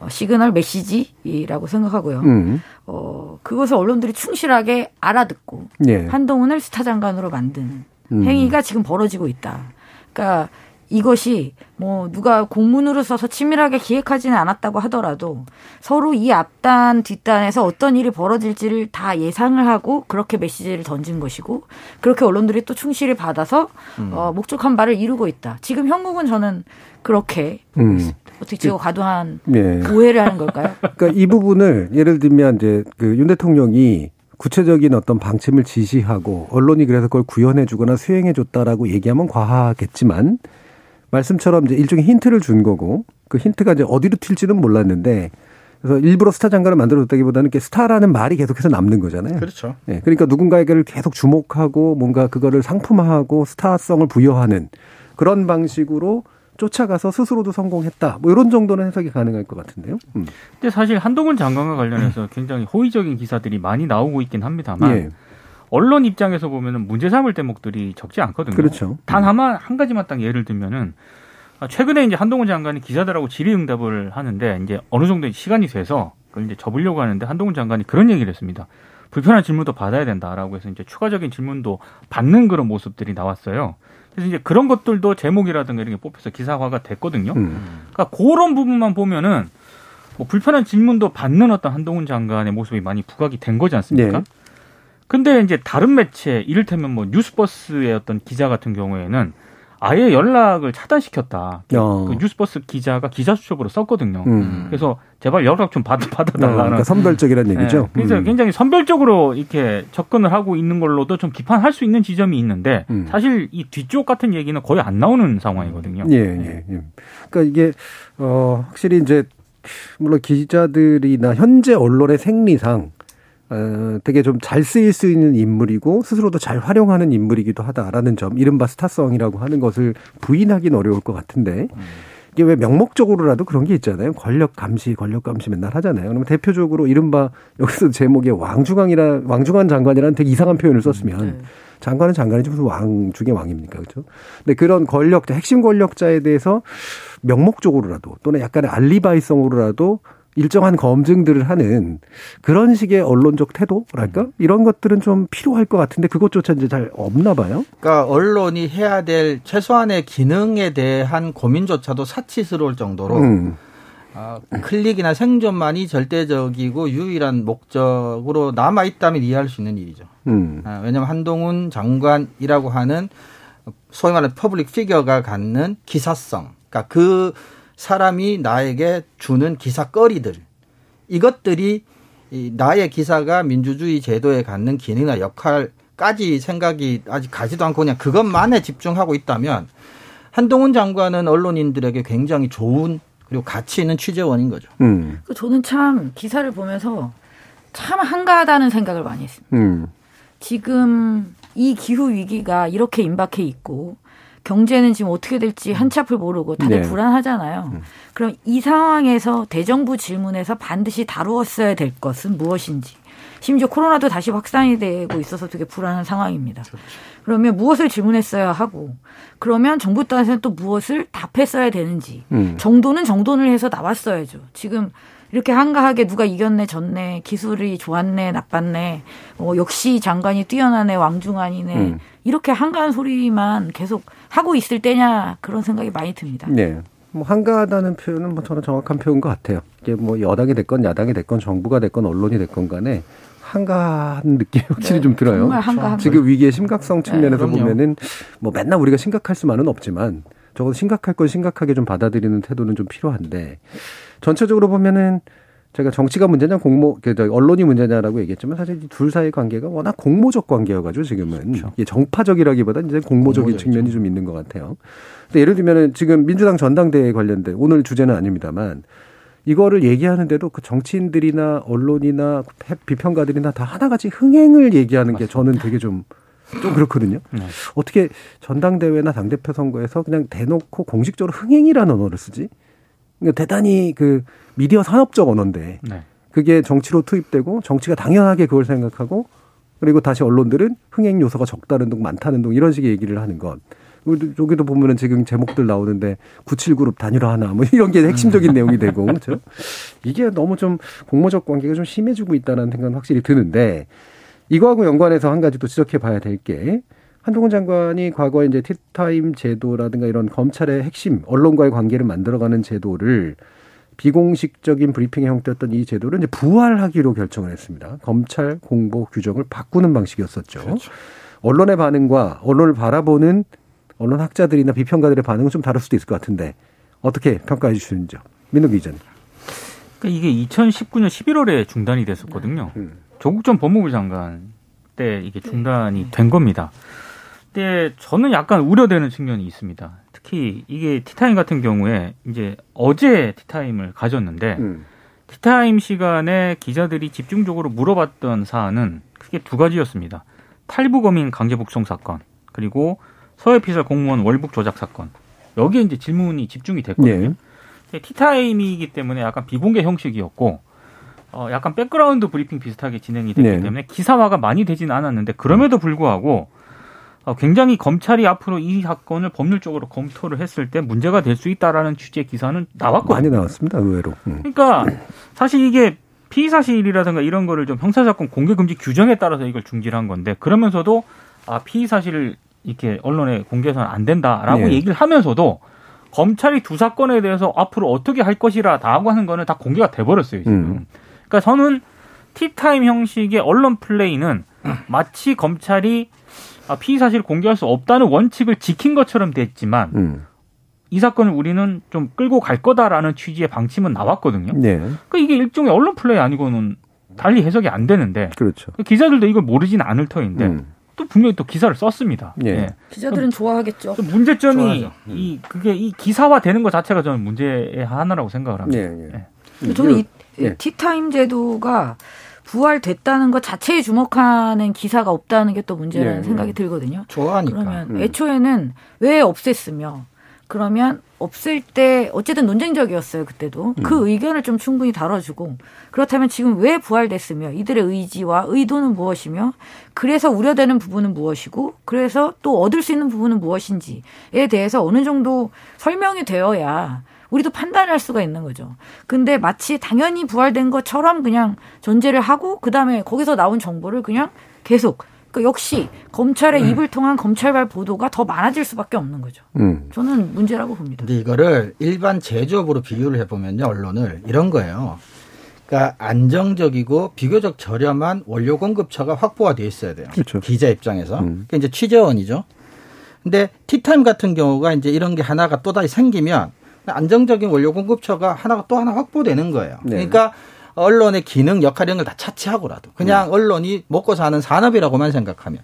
시그널 메시지라고 생각하고요. 음. 어, 그것을 언론들이 충실하게 알아듣고 예. 한동훈을 스타 장관으로 만드는 음. 행위가 지금 벌어지고 있다. 그러니까 이것이 뭐 누가 공문으로 써서 치밀하게 기획하지는 않았다고 하더라도 서로 이 앞단 뒷단에서 어떤 일이 벌어질지를 다 예상을 하고 그렇게 메시지를 던진 것이고 그렇게 언론들이 또 충실히 받아서 음. 어, 목적한 바를 이루고 있다. 지금 형국은 저는 그렇게 음. 어떻게 제가 과도한 예. 오해를 하는 걸까요? 그러니까 이 부분을 예를 들면 이제 그 윤 대통령이 구체적인 어떤 방침을 지시하고 언론이 그래서 그걸 구현해 주거나 수행해 줬다라고 얘기하면 과하겠지만 말씀처럼 이제 일종의 힌트를 준 거고 그 힌트가 이제 어디로 튈지는 몰랐는데 그래서 일부러 스타 장관을 만들어 줬다기보다는 이렇게 스타라는 말이 계속해서 남는 거잖아요. 그렇죠. 예, 그러니까 누군가에게를 계속 주목하고 뭔가 그거를 상품화하고 스타성을 부여하는 그런 방식으로 쫓아가서 스스로도 성공했다. 뭐 이런 정도는 해석이 가능할 것 같은데요. 음. 근데 사실 한동훈 장관과 관련해서 굉장히 호의적인 기사들이 많이 나오고 있긴 합니다만 예. 언론 입장에서 보면은 문제 삼을 대목들이 적지 않거든요. 그렇죠. 단 하나 한 가지만 딱 예를 들면은 아, 최근에 이제 한동훈 장관이 기자들하고 질의응답을 하는데 이제 어느 정도 시간이 돼서 그걸 이제 접으려고 하는데 한동훈 장관이 그런 얘기를 했습니다. 불편한 질문도 받아야 된다라고 해서 이제 추가적인 질문도 받는 그런 모습들이 나왔어요. 그래서 이제 그런 것들도 제목이라든가 이런 게 뽑혀서 기사화가 됐거든요. 음. 그러니까 그런 부분만 보면은 뭐 불편한 질문도 받는 어떤 한동훈 장관의 모습이 많이 부각이 된 거지 않습니까? 네. 근데 이제 다른 매체 이를테면 뭐 뉴스버스의 어떤 기자 같은 경우에는 아예 연락을 차단시켰다. 어. 그 뉴스버스 기자가 기자 수첩으로 썼거든요. 음. 그래서 제발 연락 좀 받, 어, 받아달라는. 그러니까 선별적이라는 얘기죠. 네, 그래서 음. 굉장히 선별적으로 이렇게 접근을 하고 있는 걸로도 좀 비판할 수 있는 지점이 있는데 음. 사실 이 뒤쪽 같은 얘기는 거의 안 나오는 상황이거든요. 예, 예, 예. 그러니까 이게 어 확실히 이제 물론 기자들이나 현재 언론의 생리상 어, 되게 좀 잘 쓰일 수 있는 인물이고 스스로도 잘 활용하는 인물이기도 하다라는 점, 이른바 스타성이라고 하는 것을 부인하기는 어려울 것 같은데 이게 왜 명목적으로라도 그런 게 있잖아요. 권력 감시, 권력 감시 맨날 하잖아요. 그러면 대표적으로 이른바 여기서 제목에 왕중왕이라 왕중한 장관이라는 되게 이상한 표현을 썼으면 네. 장관은 장관이지 무슨 왕 중의 왕입니까, 그렇죠? 근데 그런 권력자, 핵심 권력자에 대해서 명목적으로라도 또는 약간의 알리바이성으로라도 일정한 검증들을 하는 그런 식의 언론적 태도랄까 이런 것들은 좀 필요할 것 같은데 그것조차 이제 잘 없나 봐요. 그러니까 언론이 해야 될 최소한의 기능에 대한 고민조차도 사치스러울 정도로 음. 아, 클릭이나 생존만이 절대적이고 유일한 목적으로 남아 있다면 이해할 수 있는 일이죠. 음. 아, 왜냐하면 한동훈 장관이라고 하는 소위 말하는 public figure가 갖는 기사성, 그러니까 그 사람이 나에게 주는 기사거리들 이것들이 이 나의 기사가 민주주의 제도에 갖는 기능이나 역할까지 생각이 아직 가지도 않고 그냥 그것만에 집중하고 있다면 한동훈 장관은 언론인들에게 굉장히 좋은 그리고 가치 있는 취재원인 거죠. 음. 그 저는 참 기사를 보면서 참 한가하다는 생각을 많이 했습니다. 음. 지금 이 기후 위기가 이렇게 임박해 있고 경제는 지금 어떻게 될지 한치 앞을 모르고 다들 네. 불안하잖아요. 그럼 이 상황에서 대정부 질문에서 반드시 다루었어야 될 것은 무엇인지. 심지어 코로나도 다시 확산이 되고 있어서 되게 불안한 상황입니다. 그러면 무엇을 질문했어야 하고 그러면 정부 단에서는 또 무엇을 답했어야 되는지 음. 정도는 정돈을 해서 나왔어야죠. 지금 이렇게 한가하게 누가 이겼네 졌네 기술이 좋았네 나빴네 어, 역시 장관이 뛰어나네 왕중환이네 음. 이렇게 한가한 소리만 계속 하고 있을 때냐 그런 생각이 많이 듭니다. 네. 뭐 한가하다는 표현은 뭐 저는 정확한 표현인 것 같아요. 이게 뭐 여당이 됐건 야당이 됐건 정부가 됐건 언론이 됐건 간에 한가한 느낌이 확실히 네, 좀 들어요. 정말 한가한 지금 위기의 심각성 측면에서 그럼요. 보면은 뭐 맨날 우리가 심각할 수만은 없지만 적어도 심각할 건 심각하게 좀 받아들이는 태도는 좀 필요한데 전체적으로 보면은 제가 정치가 문제냐 공모 그 저, 언론이 문제냐라고 얘기했지만 사실 이둘 사이의 관계가 워낙 공모적 관계여가지고 지금은 이게 정파적이라기보다 이제 공모적인 공모적이죠. 측면이 좀 있는 것 같아요. 근데 예를 들면은 지금 민주당 전당대회 관련된 오늘 주제는 아닙니다만 이거를 얘기하는데도 그 정치인들이나 언론이나 비평가들이나 다 하나같이 흥행을 얘기하는 게 저는 되게 좀좀 그렇거든요. 네. 어떻게 전당대회나 당대표 선거에서 그냥 대놓고 공식적으로 흥행이라는 언어를 쓰지? 그러니까 대단히 그 미디어 산업적 언어인데 네. 그게 정치로 투입되고 정치가 당연하게 그걸 생각하고 그리고 다시 언론들은 흥행 요소가 적다는 둥 많다는 둥 이런 식의 얘기를 하는 것. 여기도 보면은 지금 제목들 나오는데 97그룹 단일화 하나 뭐 이런 게 핵심적인 내용이 되고 그렇죠. 이게 너무 좀 공모적 관계가 좀 심해지고 있다는 생각은 확실히 드는데 이거하고 연관해서 한 가지 또 지적해 봐야 될 게 한동훈 장관이 과거에 이제 티타임 제도라든가 이런 검찰의 핵심 언론과의 관계를 만들어가는 제도를 비공식적인 브리핑의 형태였던 이 제도를 이제 부활하기로 결정을 했습니다. 검찰 공보 규정을 바꾸는 방식이었었죠. 그렇죠. 언론의 반응과 언론을 바라보는 언론 학자들이나 비평가들의 반응은 좀 다를 수도 있을 것 같은데 어떻게 평가해 주시는지요? 민노 기자님. 그러니까 이게 2019년 11월에 중단이 됐었거든요. 음. 조국 전 법무부 장관 때 이게 중단이 된 겁니다. 근데 저는 약간 우려되는 측면이 있습니다. 특히 이게 티타임 같은 경우에 이제 어제 티타임을 가졌는데 음. 티타임 시간에 기자들이 집중적으로 물어봤던 사안은 크게 두 가지였습니다. 탈북어민 강제 북송 사건 그리고 서해피살 공무원 월북 조작 사건 여기에 이제 질문이 집중이 됐거든요. 예. 티타임이기 때문에 약간 비공개 형식이었고 어 약간 백그라운드 브리핑 비슷하게 진행이 됐기 네. 때문에 기사화가 많이 되지는 않았는데 그럼에도 불구하고 어, 굉장히 검찰이 앞으로 이 사건을 법률적으로 검토를 했을 때 문제가 될 수 있다라는 취지의 기사는 나왔거든요. 많이 나왔습니다. 의외로. 음. 그러니까 사실 이게 피의 사실이라든가 이런 거를 좀 형사사건 공개 금지 규정에 따라서 이걸 중지한 건데 그러면서도 아 피의 사실을 이렇게 언론에 공개해서는 안 된다라고 네. 얘기를 하면서도 검찰이 두 사건에 대해서 앞으로 어떻게 할 것이라다고 하는 거는 다 공개가 돼 버렸어요 지금. 음. 그러니까 저는 티타임 형식의 언론 플레이는 마치 검찰이 아, 피의 사실을 공개할 수 없다는 원칙을 지킨 것처럼 됐지만 음. 이 사건을 우리는 좀 끌고 갈 거다라는 취지의 방침은 나왔거든요. 네. 그러니까 이게 일종의 언론 플레이 아니고는 달리 해석이 안 되는데 그렇죠. 기자들도 이걸 모르지는 않을 터인데 음. 또 분명히 또 기사를 썼습니다. 예. 예. 기자들은 좋아하겠죠. 좀 문제점이 좋아하죠. 음. 이 그게 이 기사화 되는 것 자체가 저는 문제의 하나라고 생각을 합니다. 예, 예. 예. 음, 저는 이 예. 티타임 제도가 부활됐다는 것 자체에 주목하는 기사가 없다는 게 또 문제라는 예, 생각이 예. 들거든요. 좋아하니까. 그러면 음. 애초에는 왜 없앴으며 그러면 없앨 때 어쨌든 논쟁적이었어요 그때도 음. 그 의견을 좀 충분히 다뤄주고 그렇다면 지금 왜 부활됐으며 이들의 의지와 의도는 무엇이며 그래서 우려되는 부분은 무엇이고 그래서 또 얻을 수 있는 부분은 무엇인지에 대해서 어느 정도 설명이 되어야 우리도 판단할 수가 있는 거죠. 근데 마치 당연히 부활된 것처럼 그냥 전제를 하고 그다음에 거기서 나온 정보를 그냥 계속 그 역시 검찰의 입을 통한 검찰발 보도가 더 많아질 수밖에 없는 거죠. 음. 저는 문제라고 봅니다. 근데 이거를 일반 제조업으로 비교를 해보면요, 언론을 이런 거예요. 그러니까 안정적이고 비교적 저렴한 원료 공급처가 확보가 돼 있어야 돼요. 그렇죠. 기자 입장에서. 음. 그게 이제 취재원이죠. 근데 티타임 같은 경우가 이제 이런 게 하나가 또다시 생기면 안정적인 원료 공급처가 하나가 또 하나 확보되는 거예요. 네. 그러니까 언론의 기능, 역할 이런 걸 다 차치하고라도 그냥 언론이 먹고 사는 산업이라고만 생각하면.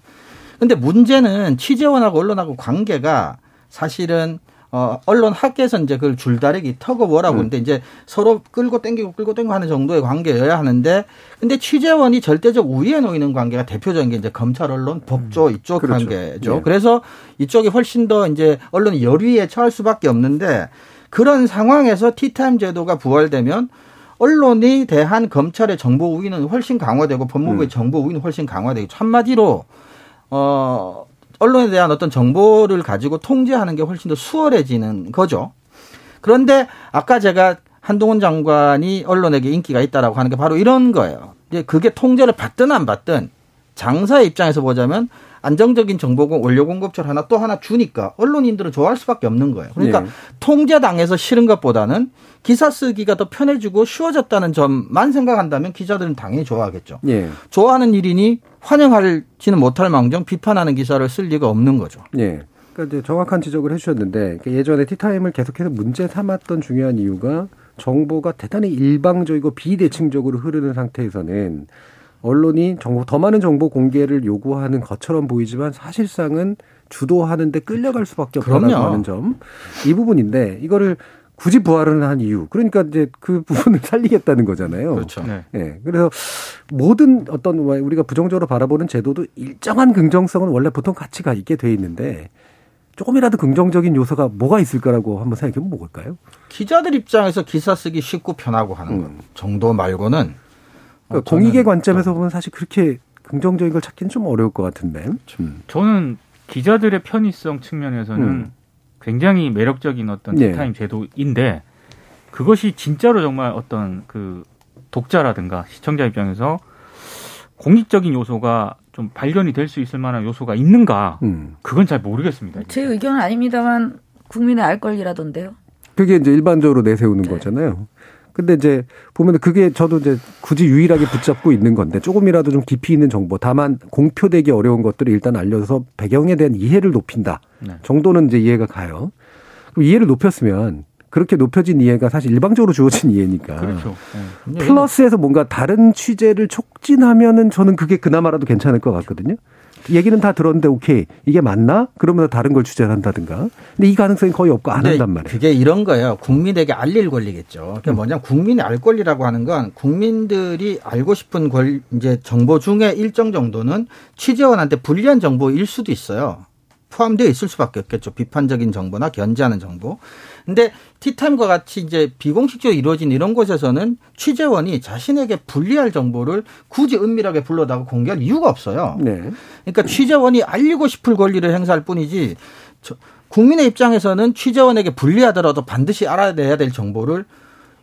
근데 문제는 취재원하고 언론하고 관계가 사실은 어, 언론 학계에서 이제 그걸 줄다리기 터그워라고 하는데 이제 서로 끌고 땡기고 끌고 땡기고 하는 정도의 관계여야 하는데 근데 취재원이 절대적 우위에 놓이는 관계가 대표적인 게 이제 검찰 언론 법조 이쪽 그렇죠. 관계죠. 예. 그래서 이쪽이 훨씬 더 이제 언론이 열위에 처할 수밖에 없는데 그런 상황에서 티타임 제도가 부활되면 언론이 대한 검찰의 정보 우위는 훨씬 강화되고 법무부의 음. 정보 우위는 훨씬 강화되고 한마디로 어 언론에 대한 어떤 정보를 가지고 통제하는 게 훨씬 더 수월해지는 거죠. 그런데 아까 제가 한동훈 장관이 언론에게 인기가 있다라고 하는 게 바로 이런 거예요. 이제 그게 통제를 받든 안 받든 장사의 입장에서 보자면 안정적인 정보공 원료 공급처를 하나 또 하나 주니까 언론인들은 좋아할 수밖에 없는 거예요. 그러니까 네. 통제당해서 싫은 것보다는 기사 쓰기가 더 편해지고 쉬워졌다는 점만 생각한다면 기자들은 당연히 좋아하겠죠. 예. 좋아하는 일이니 환영할지는 못할 망정 비판하는 기사를 쓸 리가 없는 거죠. 예. 그러니까 이제 정확한 지적을 해주셨는데 그 예전에 티타임을 계속해서 문제 삼았던 중요한 이유가 정보가 대단히 일방적이고 비대칭적으로 흐르는 상태에서는 언론이 정보 더 많은 정보 공개를 요구하는 것처럼 보이지만 사실상은 주도하는데 끌려갈 수밖에 없다는. 하는 점이 부분인데 이거를 굳이 부활을 한 이유. 그러니까 이제 그 부분을 살리겠다는 거잖아요. 그렇죠. 네. 예. 그래서 모든 어떤 우리가 부정적으로 바라보는 제도도 일정한 긍정성은 원래 보통 가치가 있게 돼 있는데 조금이라도 긍정적인 요소가 뭐가 있을 거라고 한번 생각해 보면 뭘까요? 기자들 입장에서 기사 쓰기 쉽고 편하고 하는 것 정도 말고는 어, 그러니까 공익의 관점에서 보면 사실 그렇게 긍정적인 걸 찾기는 좀 어려울 것 같은데. 음. 저는 기자들의 편의성 측면에서는 음. 굉장히 매력적인 어떤 네. 티타임 제도인데 그것이 진짜로 정말 어떤 그 독자라든가 시청자 입장에서 공익적인 요소가 좀 발견이 될 수 있을 만한 요소가 있는가 음. 그건 잘 모르겠습니다. 제 의견은 아닙니다만 국민의 알 권리라던데요. 그게 이제 일반적으로 내세우는 거잖아요. 근데 이제 보면 그게 저도 이제 굳이 유일하게 붙잡고 있는 건데 조금이라도 좀 깊이 있는 정보 다만 공표되기 어려운 것들을 일단 알려서 배경에 대한 이해를 높인다 네. 정도는 이제 이해가 가요. 그럼 이해를 높였으면 그렇게 높여진 이해가 사실 일방적으로 주어진 이해니까. 그렇죠. 네. 플러스에서 뭔가 다른 취재를 촉진하면은 저는 그게 그나마라도 괜찮을 것 같거든요. 얘기는 다 들었는데 오케이 이게 맞나? 그러면 다른 걸 취재를 한다든가. 근데 이 가능성이 거의 없고 안 한단 말이에요. 그게 이런 거예요. 국민에게 알릴 권리겠죠. 그게 뭐냐 국민이 알 권리라고 하는 건 국민들이 알고 싶은 권 이제 정보 중에 일정 정도는 취재원한테 불리한 정보일 수도 있어요. 포함되어 있을 수밖에 없겠죠. 비판적인 정보나 견제하는 정보. 근데 티타임과 같이 이제 비공식적으로 이루어진 이런 곳에서는 취재원이 자신에게 불리할 정보를 굳이 은밀하게 불러다가 공개할 이유가 없어요. 네. 그러니까 취재원이 알리고 싶을 권리를 행사할 뿐이지 저- 국민의 입장에서는 취재원에게 불리하더라도 반드시 알아내야 될 정보를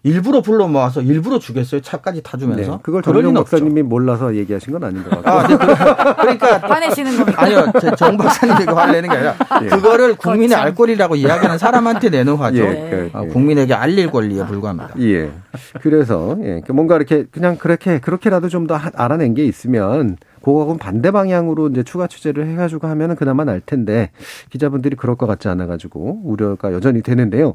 일부러 불러 모아서 일부러 주겠어요 차까지 타주면서 네. 그걸 없죠. 박사님이 몰라서 얘기하신 건 아닌 것 같고. 아, 네, 그- 그러니까 화내시는 겁니까? 아니요 제정 박사님이 그 화를 내는 게 아니라 예. 그거를 국민의 거참. 알 권리라고 이야기하는 사람한테 내는 화죠. 예, 그, 아, 예. 국민에게 알릴 권리에 불과합니다. 예. 그래서 예. 뭔가 이렇게 그냥 그렇게 그렇게라도 좀 더 알아낸 게 있으면 그거하고는 반대 방향으로 이제 추가 취재를 해가지고 하면은 그나마 날 텐데 기자분들이 그럴 것 같지 않아가지고 우려가 여전히 되는데요.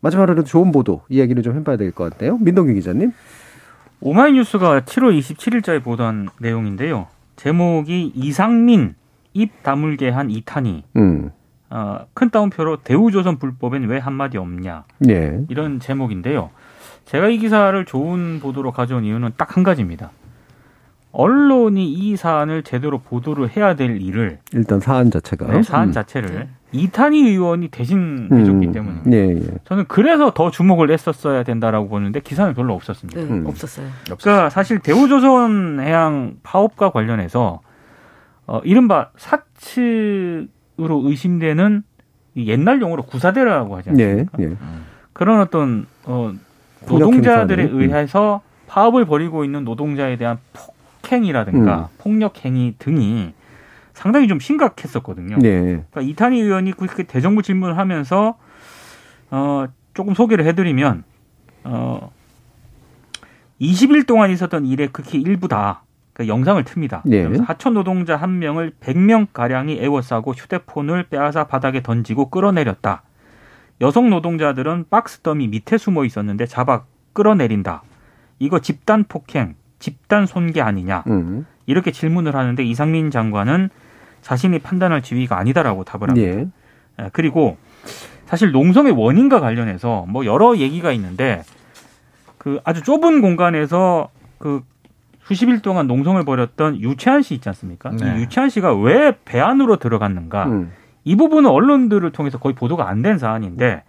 마지막으로 좋은 보도 이야기를 좀 해봐야 될 것 같아요. 민동기 기자님. 오마이뉴스가 7월 27일자에 보던 내용인데요. 제목이 이상민 입 다물게 한 이탄이 음. 어, 큰 따옴표로 대우조선 불법엔 왜 한마디 없냐 예. 이런 제목인데요. 제가 이 기사를 좋은 보도로 가져온 이유는 딱 한 가지입니다. 언론이 이 사안을 제대로 보도를 해야 될 일을 일단 사안 자체가 네, 사안 음. 자체를 이탄희 의원이 대신 해줬기 음. 때문입니다. 예, 예. 저는 그래서 더 주목을 했었어야 된다라고 보는데 기사는 별로 없었습니다. 네, 음. 없었어요. 그러니까 사실 대우조선 해양 파업과 관련해서 어, 이른바 사측으로 의심되는 이 옛날 용어로 구사대라고 하지 예, 않습니까? 예. 그런 어떤 어, 노동자들에 음. 의해서 파업을 벌이고 있는 노동자에 대한 폭행이라든가 음. 폭력 행위 등이 상당히 좀 심각했었거든요. 예. 그러니까 이탄희 의원이 그렇게 대정부 질문을 하면서 어, 조금 소개를 해드리면 어, 20일 동안 있었던 일의 극히 일부다. 그 영상을 틉니다. 예. 그래서 하청 노동자 한 명을 100명 가량이 애워싸고 휴대폰을 빼앗아 바닥에 던지고 끌어내렸다. 여성 노동자들은 박스 더미 밑에 숨어 있었는데 잡아 끌어내린다. 이거 집단 폭행, 집단 손괴 아니냐? 음. 이렇게 질문을 하는데 이상민 장관은 자신이 판단할 지위가 아니다라고 답을 합니다. 예. 예, 그리고 사실 농성의 원인과 관련해서 뭐 여러 얘기가 있는데 그 아주 좁은 공간에서 그 수십 일 동안 농성을 벌였던 유채한 씨 있지 않습니까? 네. 이 유채한 씨가 왜 배 안으로 들어갔는가? 음. 이 부분은 언론들을 통해서 거의 보도가 안 된 사안인데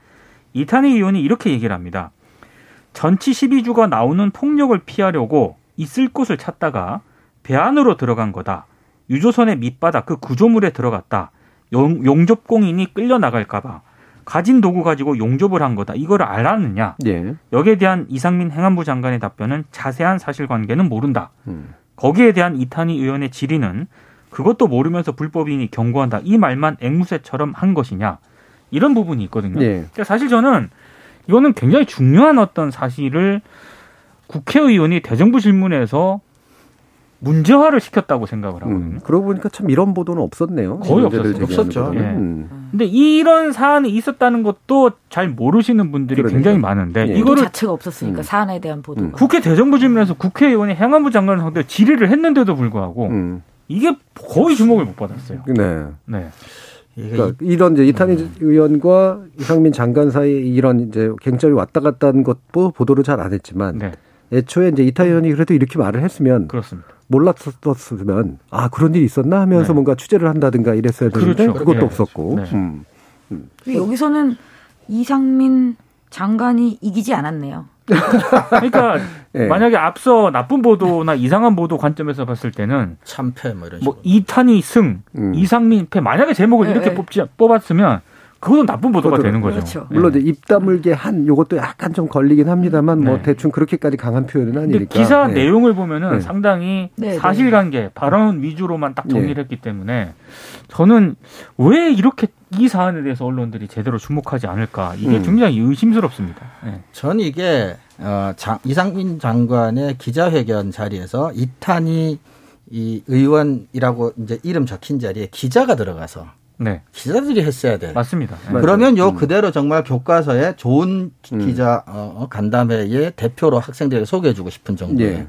이탄희 의원이 이렇게 얘기를 합니다. 전치 12주가 나오는 폭력을 피하려고 있을 곳을 찾다가 배 안으로 들어간 거다. 유조선의 밑바닥 그 구조물에 들어갔다. 용, 용접공인이 끌려 나갈까봐 가진 도구 가지고 용접을 한 거다. 이걸 알았느냐? 예. 여기에 대한 이상민 행안부 장관의 답변은 자세한 사실관계는 모른다. 음. 거기에 대한 이탄희 의원의 질의는 그것도 모르면서 불법이니 경고한다. 이 말만 앵무새처럼 한 것이냐. 이런 부분이 있거든요. 예. 그러니까 사실 저는 이거는 굉장히 중요한 어떤 사실을 국회의원이 대정부 질문에서 문제화를 시켰다고 생각을 하거든요. 음. 그러고 보니까 참 이런 보도는 없었네요. 거의 없었어요. 없었죠. 예. 음. 근데 이런 사안이 있었다는 것도 잘 모르시는 분들이 그러니까요. 굉장히 많은데 예. 이거 이거를 자체가 없었으니까 음. 사안에 대한 보도가. 음. 국회 대정부 질문에서 국회의원이 행안부 장관을 상대로 질의를 했는데도 불구하고 음. 이게 거의 주목을 못 받았어요. 네. 네. 그러니까 이런 이제 이탄희 음. 의원과 이상민 장관 사이 이런 이제 갱점이 왔다 갔다 한 것도 보도를 잘 안 했지만 네. 애초에 이제 이탄희 의원이 그래도 이렇게 말을 했으면 그렇습니다. 몰랐었으면 아 그런 일이 있었나 하면서 네. 뭔가 취재를 한다든가 이랬어야 되는데 그렇죠. 그것도 네. 없었고 네. 음. 음. 여기서는 이상민 장관이 이기지 않았네요. 그러니까 네. 만약에 앞서 나쁜 보도나 이상한 보도 관점에서 봤을 때는 참패 뭐 이런 뭐 식으로. 뭐 이탄이 승, 음. 이상민 패 만약에 제목을 네, 이렇게 네. 뽑지 뽑았으면 그것도 나쁜 보도가 되는 거죠. 그렇죠. 물론 이제 입 다물게 한 요것도 약간 좀 걸리긴 합니다만 뭐 네. 대충 그렇게까지 강한 표현은 아니니까. 기사 네. 내용을 보면은 네. 상당히 사실관계 발언 위주로만 딱 정리를 했기 때문에 저는 왜 이렇게 이 사안에 대해서 언론들이 제대로 주목하지 않을까 이게 음. 굉장히 의심스럽습니다. 네. 전 이게 어, 장, 이상민 장관의 기자회견 자리에서 이탄희 이 의원이라고 이제 이름 적힌 자리에 기자가 들어가서 네. 기자들이 했어야 돼. 맞습니다. 네. 그러면 요 음. 그대로 정말 교과서에 좋은 음. 기자 어, 간담회의 대표로 학생들에게 소개해주고 싶은 정도의 예.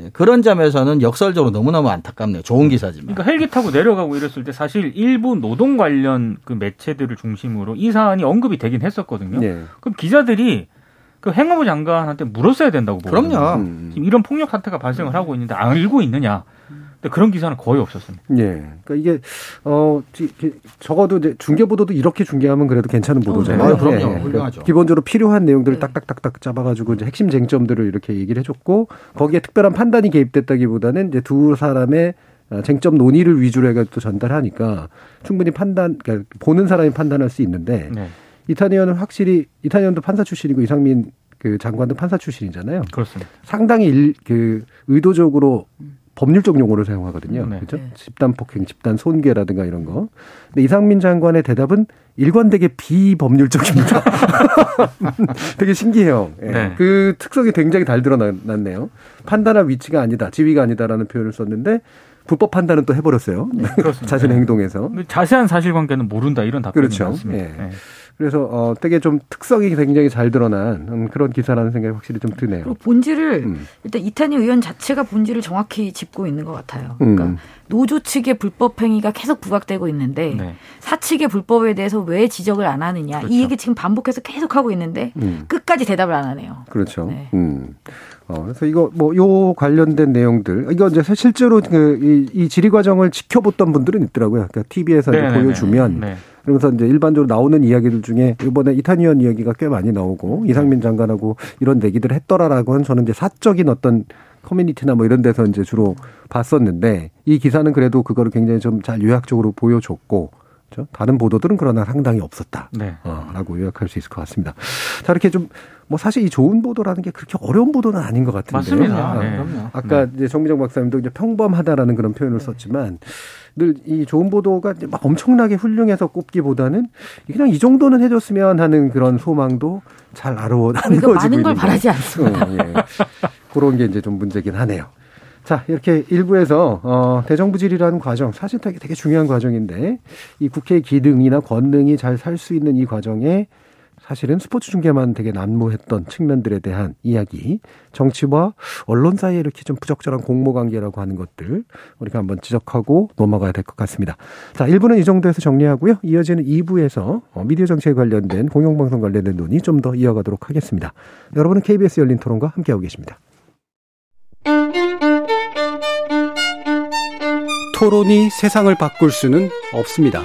예. 그런 점에서는 역설적으로 너무너무 안타깝네요. 좋은 음. 기사지만. 그러니까 헬기 타고 내려가고 이랬을 때 사실 일부 노동 관련 그 매체들을 중심으로 이 사안이 언급이 되긴 했었거든요. 네. 그럼 기자들이 그 행안부 장관한테 물었어야 된다고 보거든요. 그럼요. 지금 이런 폭력 사태가 발생을 하고 있는데 알고 있느냐. 근데 그런 기사는 거의 없었습니다. 예. 그러니까 이게 어 적어도 이제 중계 보도도 이렇게 중계하면 그래도 괜찮은 보도잖아요. 어, 네. 그럼요. 예. 그러니까 훌륭하죠. 기본적으로 필요한 내용들을 네. 딱딱딱딱 잡아가지고 이제 핵심 쟁점들을 이렇게 얘기를 해줬고 거기에 특별한 판단이 개입됐다기보다는 이제 두 사람의 어, 쟁점 논의를 위주로 해가지고 전달하니까 충분히 판단, 그러니까 보는 사람이 판단할 수 있는데 네. 이탄 의원은 확실히 이탄 의원도 판사 출신이고 이상민 그 장관도 판사 출신이잖아요. 그렇습니다. 상당히 일, 그 의도적으로 법률적 용어를 사용하거든요. 네. 그렇죠? 네. 집단 폭행, 집단 손괴라든가 이런 거. 근데 이상민 장관의 대답은 일관되게 비법률적입니다. 되게 신기해요. 예. 네. 그 특성이 굉장히 잘 드러났네요. 판단할 위치가 아니다, 지위가 아니다라는 표현을 썼는데 불법 판단은 또 해버렸어요. 네, 자신의 행동에서. 자세한 사실관계는 모른다 이런 답변이 그렇죠. 나왔습니다. 그래서 어 되게 좀 특성이 굉장히 잘 드러난 음, 그런 기사라는 생각이 확실히 좀 드네요. 그리고 본질을 음. 일단 이탄희 의원 자체가 본질을 정확히 짚고 있는 것 같아요. 그러니까 음. 노조 측의 불법 행위가 계속 부각되고 있는데 네. 사측의 불법에 대해서 왜 지적을 안 하느냐 그렇죠. 이 얘기 지금 반복해서 계속 하고 있는데 음. 끝까지 대답을 안 하네요. 그렇죠. 네. 음. 어, 그래서 이거 뭐 요 관련된 내용들 이거 이제 실제로 그이 이 질의 과정을 지켜봤던 분들은 있더라고요. 그러니까 TV에서 네, 네, 네, 보여주면. 네. 그러면서 이제 일반적으로 나오는 이야기들 중에 이번에 이탄 의원 이야기가 꽤 많이 나오고 이상민 장관하고 이런 얘기들 했더라라고는 저는 이제 사적인 어떤 커뮤니티나 뭐 이런 데서 이제 주로 봤었는데 이 기사는 그래도 그거를 굉장히 좀 잘 요약적으로 보여줬고 그렇죠? 다른 보도들은 그러나 상당히 없었다. 네. 어, 라고 요약할 수 있을 것 같습니다. 자, 이렇게 좀, 뭐 사실 이 좋은 보도라는 게 그렇게 어려운 보도는 아닌 것 같은데. 맞습니다. 아, 네. 아까 네. 이제 정미정 박사님도 이제 평범하다라는 그런 표현을 썼지만 늘이 좋은 보도가 막 엄청나게 훌륭해서 꼽기보다는 그냥 이 정도는 해줬으면 하는 그런 소망도 잘 알아오고 많은 걸 바라지 않습니다. 어, 예. 그런 게 이제 좀 문제긴 하네요. 자, 이렇게 일부에서 어 대정부질이라는 과정 사실 되게 되게 중요한 과정인데 이 국회의 기능이나 권능이 잘 살 수 있는 이 과정에 사실은 스포츠 중계만 되게 난무했던 측면들에 대한 이야기, 정치와 언론 사이에 이렇게 좀 부적절한 공모 관계라고 하는 것들 우리가 한번 지적하고 넘어가야 될 것 같습니다. 자, 1부는 이 정도에서 정리하고요. 이어지는 2부에서 어, 미디어 정치에 관련된 공영방송 관련된 논의 좀 더 이어가도록 하겠습니다. 여러분은 KBS 열린 토론과 함께하고 계십니다. 토론이 세상을 바꿀 수는 없습니다.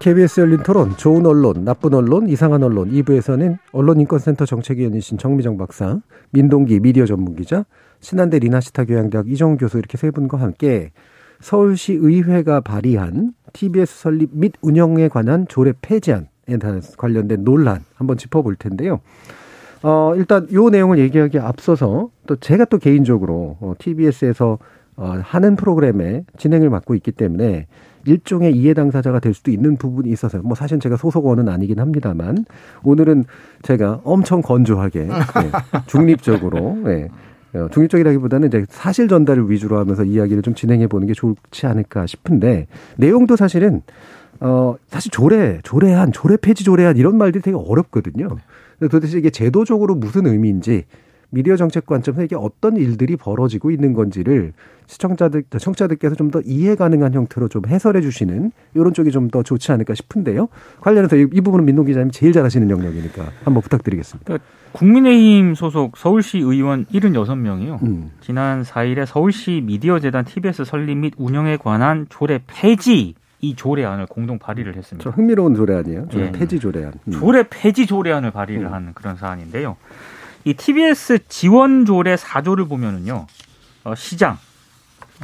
KBS 열린 토론, 좋은 언론, 나쁜 언론, 이상한 언론 2부에서는 언론인권센터 정책위원이신 정미정 박사, 민동기 미디어 전문기자, 신한대 리나시타 교양대학 이정우 교수 이렇게 세 분과 함께 서울시 의회가 발의한 TBS 설립 및 운영에 관한 조례 폐지안에 관련된 논란 한번 짚어볼 텐데요. 어, 일단 요 내용을 얘기하기에 앞서서 또 제가 또 개인적으로 어, TBS에서 어, 하는 프로그램에 진행을 맡고 있기 때문에 일종의 이해 당사자가 될 수도 있는 부분이 있어서 뭐 사실 제가 소속원은 아니긴 합니다만 오늘은 제가 엄청 건조하게 네, 중립적으로 네, 어, 중립적이라기보다는 이제 사실 전달을 위주로 하면서 이야기를 좀 진행해 보는 게 좋지 않을까 싶은데 내용도 사실은 어 사실 조례, 조례안, 조례 폐지 조례안 이런 말들이 되게 어렵거든요. 도대체 이게 제도적으로 무슨 의미인지 미디어 정책 관점에서 이게 어떤 일들이 벌어지고 있는 건지를 시청자들, 청자들께서 좀 더 이해 가능한 형태로 좀 해설해 주시는 이런 쪽이 좀 더 좋지 않을까 싶은데요. 관련해서 이, 이 부분은 민동 기자님 제일 잘하시는 영역이니까 한번 부탁드리겠습니다. 그러니까 국민의힘 소속 서울시 의원 76명이요. 음. 지난 4일에 서울시 미디어재단 TBS 설립 및 운영에 관한 조례 폐지 이 조례안을 공동 발의를 했습니다. 좀 흥미로운 조례 아니에요? 조례 예. 폐지 조례안. 음. 조례 폐지 조례안을 발의를 음. 한 그런 사안인데요. 이 TBS 지원 조례 4조를 보면은요. 어, 시장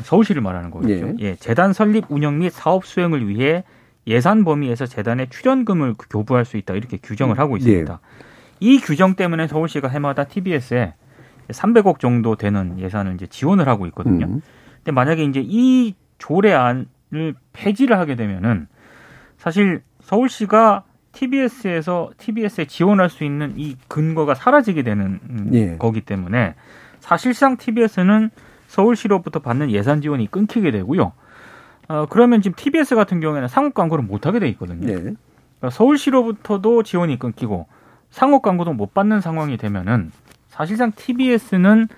서울시를 말하는 거겠죠. 예. 재단 설립 운영 및 사업 수행을 위해 예산 범위에서 재단에 출연금을 교부할 수 있다 이렇게 규정을 하고 있습니다. 이 규정 때문에 서울시가 해마다 TBS에 300억 정도 되는 예산을 이제 지원을 하고 있거든요. 음. 근데 만약에 이제 이 조례안을 폐지를 하게 되면은 사실 서울시가 TBS에서 TBS에 지원할 수 있는 이 근거가 사라지게 되는 음, 예. 거기 때문에 사실상 TBS는 서울시로부터 받는 예산 지원이 끊기게 되고요. 어, 그러면 지금 TBS 같은 경우에는 상업 광고를 못 하게 돼 있거든요. 예. 그러니까 서울시로부터도 지원이 끊기고 상업 광고도 못 받는 상황이 되면은 사실상 TBS는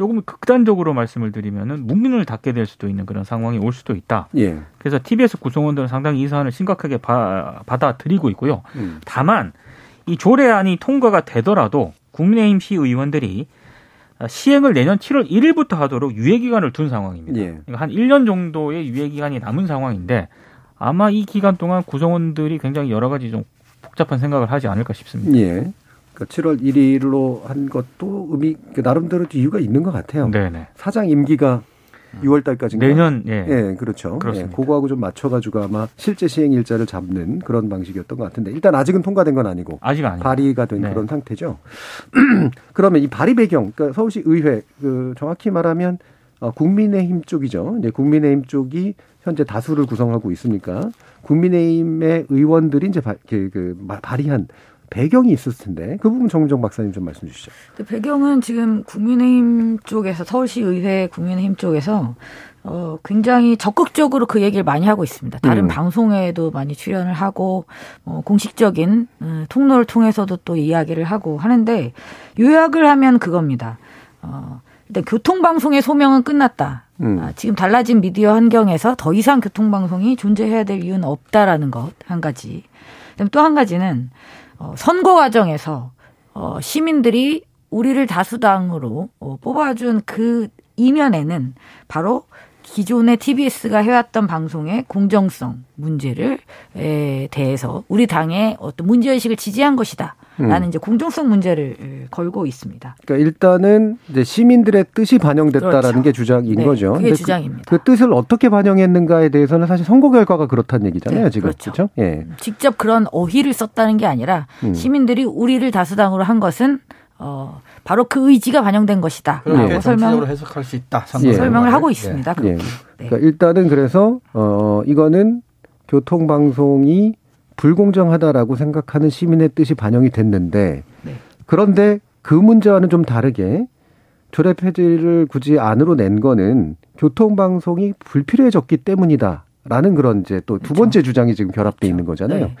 조금 극단적으로 말씀을 드리면은 문을 닫게 될 수도 있는 그런 상황이 올 수도 있다. 예. 그래서 TBS 구성원들은 상당히 이 사안을 심각하게 바, 받아들이고 있고요. 음. 다만 이 조례안이 통과가 되더라도 국민의힘 시의원들이 시행을 내년 7월 1일부터 하도록 유예 기간을 둔 상황입니다. 예. 그러니까 한 1년 정도의 유예 기간이 남은 상황인데 아마 이 기간 동안 구성원들이 굉장히 여러 가지 좀 복잡한 생각을 하지 않을까 싶습니다. 예. 그러니까 7월 1일로 한 것도 의미 그 나름대로 이유가 있는 것 같아요. 네네. 사장 임기가 6월 달까지인가? 내년 예. 예, 그렇죠. 그렇습니다. 예, 그거하고 좀 맞춰 가지고 아마 실제 시행 일자를 잡는 그런 방식이었던 것 같은데 일단 아직은 통과된 건 아니고 아직 아니고 발의가 된 네. 그런 상태죠. 그러면 이 발의 배경, 그러니까 서울시 의회, 그 정확히 말하면 어, 국민의힘 쪽이죠. 이제 국민의힘 쪽이 현재 다수를 구성하고 있으니까 국민의힘의 의원들이 이제 발, 그, 그 마- 발의한 배경이 있었을 텐데 그 부분 정민정 박사님 좀 말씀 주시죠. 그 배경은 지금 국민의힘 쪽에서 서울시 의회 국민의힘 쪽에서 어 굉장히 적극적으로 그 얘기를 많이 하고 있습니다. 다른 음. 방송에도 많이 출연을 하고 어 공식적인 음, 통로를 통해서도 또 이야기를 하고 하는데 요약을 하면 그겁니다. 어 일단 교통방송의 소명은 끝났다. 음. 아, 지금 달라진 미디어 환경에서 더 이상 교통방송이 존재해야 될 이유는 없다라는 것 한 가지. 또 한 가지는 어, 선거 과정에서 어, 시민들이 우리를 다수당으로 어, 뽑아준 그 이면에는 바로 기존의 TBS가 해왔던 방송의 공정성 문제를 에 대해서 우리 당의 어떤 문제 의식을 지지한 것이다. 라는 이제 공정성 문제를 에, 걸고 있습니다. 그러니까 일단은 이제 시민들의 뜻이 반영됐다라는 그렇죠. 게 주장인 네, 거죠. 그게 근데 주장입니다. 그, 그 뜻을 어떻게 반영했는가에 대해서는 사실 선거 결과가 그렇다는 얘기잖아요, 네, 지금. 그렇죠. 그렇죠? 예. 직접 그런 어휘를 썼다는 게 아니라 음. 시민들이 우리를 다수당으로 한 것은 어, 바로 그 의지가 반영된 것이다. 라고 설명, 해석할 수 있다. 예. 설명을 하고 예. 있습니다. 예. 그렇게. 네. 그러니까 일단은 그래서 어 이거는 교통방송이 불공정하다라고 생각하는 시민의 뜻이 반영이 됐는데 네. 그런데 그 문제와는 좀 다르게 조례 폐지를 굳이 안으로 낸 거는 교통방송이 불필요해졌기 때문이다라는 그런 이제 또두 그렇죠. 번째 주장이 지금 결합돼 있는 거잖아요. 네.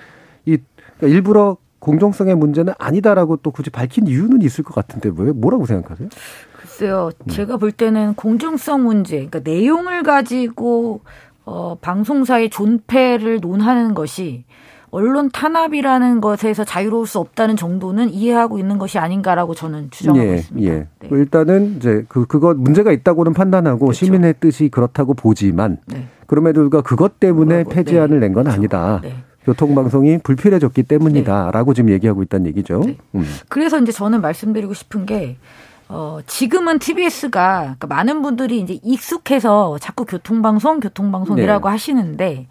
이 그러니까 일부러 공정성의 문제는 아니다라고 또 굳이 밝힌 이유는 있을 것 같은데 왜 뭐라고 생각하세요? 글쎄요, 음. 제가 볼 때는 공정성 문제, 그러니까 내용을 가지고 어, 방송사의 존폐를 논하는 것이 언론 탄압이라는 것에서 자유로울 수 없다는 정도는 이해하고 있는 것이 아닌가라고 저는 주장하고 예, 있습니다. 예. 네. 일단은 이제 그 그거 문제가 있다고는 판단하고 그렇죠. 시민의 뜻이 그렇다고 보지만 네. 그럼에도 불구하고 그것 때문에 그거고, 폐지안을 네. 낸건 그렇죠. 아니다. 네. 교통방송이 불필요해졌기 때문이다라고 지금 얘기하고 있다는 얘기죠. 네. 음. 그래서 이제 저는 말씀드리고 싶은 게 어, 지금은 TBS가 그러니까 많은 분들이 이제 익숙해서 자꾸 교통방송, 교통방송이라고 네. 하시는데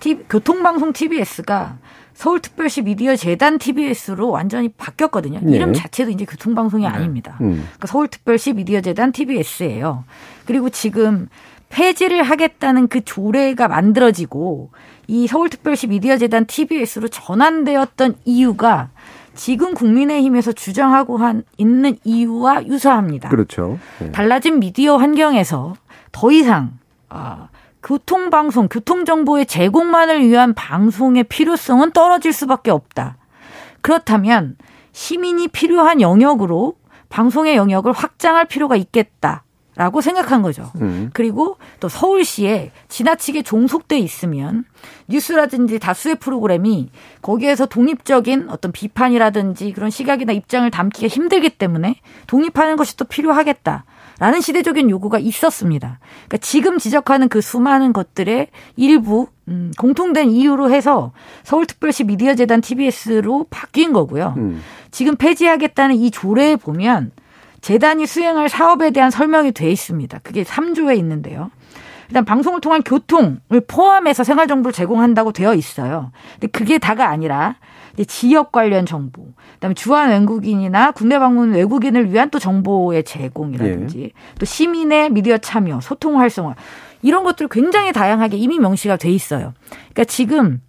티, 교통방송 TBS가 서울특별시 미디어 재단 TBS로 완전히 바뀌었거든요. 네. 이름 자체도 이제 교통방송이 아닙니다. 음. 그러니까 서울특별시 미디어 재단 TBS예요. 그리고 지금 폐지를 하겠다는 그 조례가 만들어지고 이 서울특별시 미디어재단 TBS로 전환되었던 이유가 지금 국민의힘에서 주장하고 한 있는 이유와 유사합니다. 그렇죠. 네. 달라진 미디어 환경에서 더 이상 아, 교통방송, 교통정보의 제공만을 위한 방송의 필요성은 떨어질 수밖에 없다. 그렇다면 시민이 필요한 영역으로 방송의 영역을 확장할 필요가 있겠다. 라고 생각한 거죠. 음. 그리고 또 서울시에 지나치게 종속돼 있으면 뉴스라든지 다수의 프로그램이 거기에서 독립적인 어떤 비판이라든지 그런 시각이나 입장을 담기가 힘들기 때문에 독립하는 것이 또 필요하겠다. 라는 시대적인 요구가 있었습니다. 그러니까 지금 지적하는 그 수많은 것들의 일부 음, 공통된 이유로 해서 서울특별시 미디어재단 TBS로 바뀐 거고요. 음. 지금 폐지하겠다는 이 조례에 보면 재단이 수행할 사업에 대한 설명이 돼 있습니다. 그게 3조에 있는데요. 일단 방송을 통한 교통을 포함해서 생활 정보를 제공한다고 되어 있어요. 근데 그게 다가 아니라 지역 관련 정보, 그다음에 주한 외국인이나 국내 방문 외국인을 위한 또 정보의 제공이라든지 또 시민의 미디어 참여, 소통 활성화 이런 것들 굉장히 다양하게 이미 명시가 돼 있어요. 그러니까 지금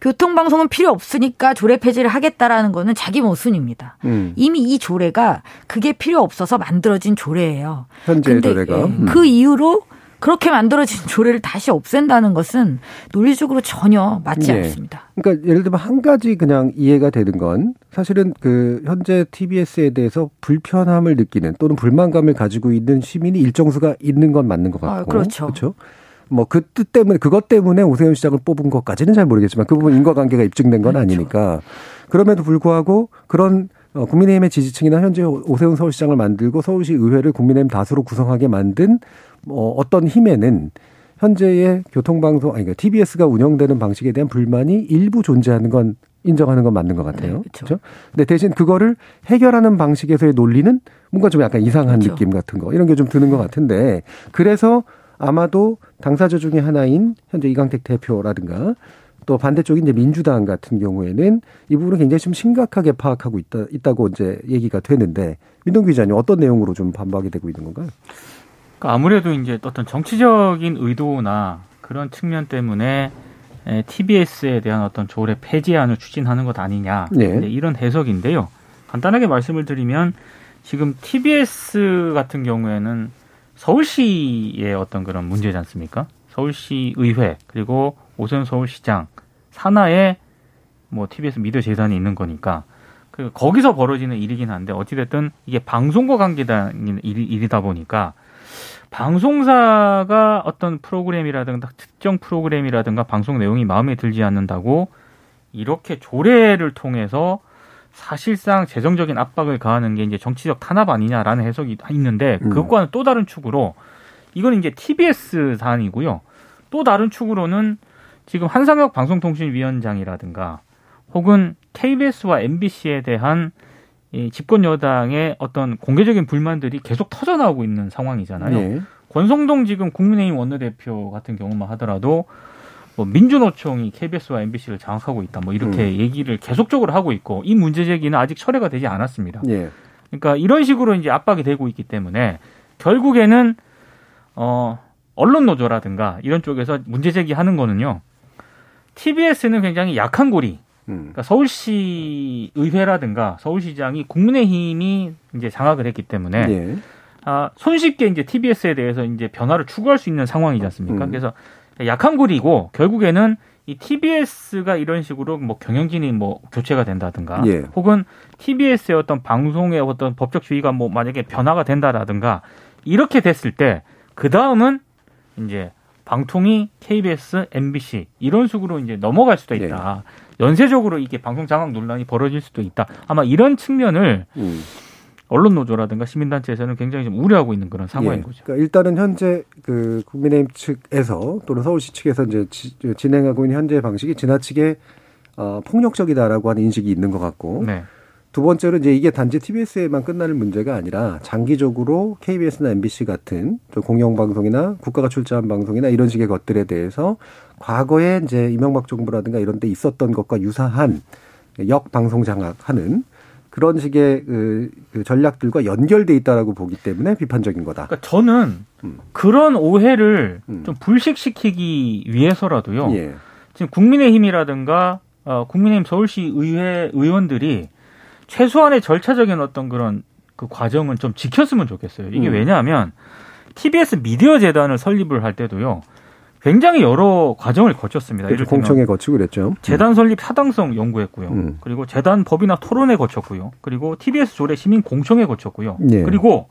교통방송은 필요 없으니까 조례 폐지를 하겠다라는 거는 자기 모순입니다. 음. 이미 이 조례가 그게 필요 없어서 만들어진 조례예요. 현재 조례가. 예, 음. 그 이후로 그렇게 만들어진 조례를 다시 없앤다는 것은 논리적으로 전혀 맞지 예. 않습니다. 그러니까 예를 들면 한 가지 그냥 이해가 되는 건 사실은 그 현재 TBS에 대해서 불편함을 느끼는 또는 불만감을 가지고 있는 시민이 일정 수가 있는 건 맞는 것 같고 아, 그렇죠. 그렇죠. 뭐 그 뜻 때문에 그것 때문에 오세훈 시장을 뽑은 것까지는 잘 모르겠지만 그 부분 인과관계가 입증된 건 그렇죠. 아니니까 그럼에도 불구하고 그런 어, 국민의힘의 지지층이나 현재 오세훈 서울시장을 만들고 서울시 의회를 국민의힘 다수로 구성하게 만든 뭐 어떤 힘에는 현재의 교통방송 아니 그러니까 TBS가 운영되는 방식에 대한 불만이 일부 존재하는 건 인정하는 건 맞는 것 같아요. 네, 그렇죠. 그렇죠. 근데 대신 그거를 해결하는 방식에서의 논리는 뭔가 좀 약간 이상한 그렇죠. 느낌 같은 거 이런 게 좀 드는 것 같은데 그래서 아마도 당사자 중에 하나인 현재 이강택 대표라든가 또 반대쪽인 이제 민주당 같은 경우에는 이 부분을 굉장히 좀 심각하게 파악하고 있다 있다고 이제 얘기가 되는데 민동 기자님 어떤 내용으로 좀 반박이 되고 있는 건가요? 그러니까 아무래도 이제 어떤 정치적인 의도나 그런 측면 때문에 에, TBS에 대한 어떤 조례 폐지안을 추진하는 것 아니냐 네. 이런 해석인데요. 간단하게 말씀을 드리면 지금 TBS 같은 경우에는 서울시의 어떤 그런 문제지 않습니까? 서울시 의회 그리고 오세훈 서울시장 산하에 뭐 TBS 미디어 재단이 있는 거니까 그 거기서 벌어지는 일이긴 한데 어찌됐든 이게 방송과 관계된 일이, 일이다 보니까 방송사가 어떤 프로그램이라든가 특정 프로그램이라든가 방송 내용이 마음에 들지 않는다고 이렇게 조례를 통해서 사실상 재정적인 압박을 가하는 게 이제 정치적 탄압 아니냐라는 해석이 있는데 음. 그것과는 또 다른 축으로 이건 이제 TBS 사안이고요. 또 다른 축으로는 지금 한상혁 방송통신위원장이라든가 혹은 KBS와 MBC에 대한 이 집권 여당의 어떤 공개적인 불만들이 계속 터져 나오고 있는 상황이잖아요. 예. 권성동 지금 국민의힘 원내대표 같은 경우만 하더라도 뭐 민주노총이 KBS와 MBC를 장악하고 있다. 뭐 이렇게 얘기를 계속적으로 하고 있고 이 문제 제기는 아직 철회가 되지 않았습니다. 예. 그러니까 이런 식으로 이제 압박이 되고 있기 때문에 결국에는 어 언론 노조라든가 이런 쪽에서 문제 제기하는 거는요. TBS는 굉장히 약한 고리. 음. 그러니까 서울시 의회라든가 서울시장이 국민의힘이 이제 장악을 했기 때문에 예. 아, 손쉽게 이제 TBS에 대해서 이제 변화를 추구할 수 있는 상황이지 않습니까? 음. 그래서 약한 고리고 결국에는 이 TBS가 이런 식으로 뭐 경영진이 뭐 교체가 된다든가 예. 혹은 TBS의 어떤 방송의 어떤 법적 지위가 뭐 만약에 변화가 된다라든가 이렇게 됐을 때 그 다음은 이제 방통위 KBS, MBC 이런 식으로 이제 넘어갈 수도 있다. 예. 연쇄적으로 이게 방송 장악 논란이 벌어질 수도 있다. 아마 이런 측면을 음. 언론 노조라든가 시민단체에서는 굉장히 좀 우려하고 있는 그런 상황인 예. 거죠. 그러니까 일단은 현재 그 국민의힘 측에서 또는 서울시 측에서 이제 지- 진행하고 있는 현재 방식이 지나치게 어, 폭력적이다라고 하는 인식이 있는 것 같고 네. 두 번째로 이제 이게 단지 TBS에만 끝나는 문제가 아니라 장기적으로 KBS나 MBC 같은 또 공영방송이나 국가가 출자한 방송이나 이런 식의 것들에 대해서 과거에 이제 이명박 정부라든가 이런 데 있었던 것과 유사한 역 방송 장악하는 그런 식의 그, 그 전략들과 연결돼 있다라고 보기 때문에 비판적인 거다. 그러니까 저는 음. 그런 오해를 음. 좀 불식시키기 위해서라도요. 예. 지금 국민의힘이라든가 어, 국민의힘 서울시 의회 의원들이 최소한의 절차적인 어떤 그런 그 과정은 좀 지켰으면 좋겠어요. 이게 음. 왜냐하면 TBS 미디어 재단을 설립을 할 때도요. 굉장히 여러 과정을 거쳤습니다. 그렇죠. 공청회 거치고 그랬죠. 재단 설립 타당성 연구했고요. 음. 그리고 재단 법이나 토론회 거쳤고요. 그리고 TBS 조례 시민 공청회 거쳤고요. 예. 그리고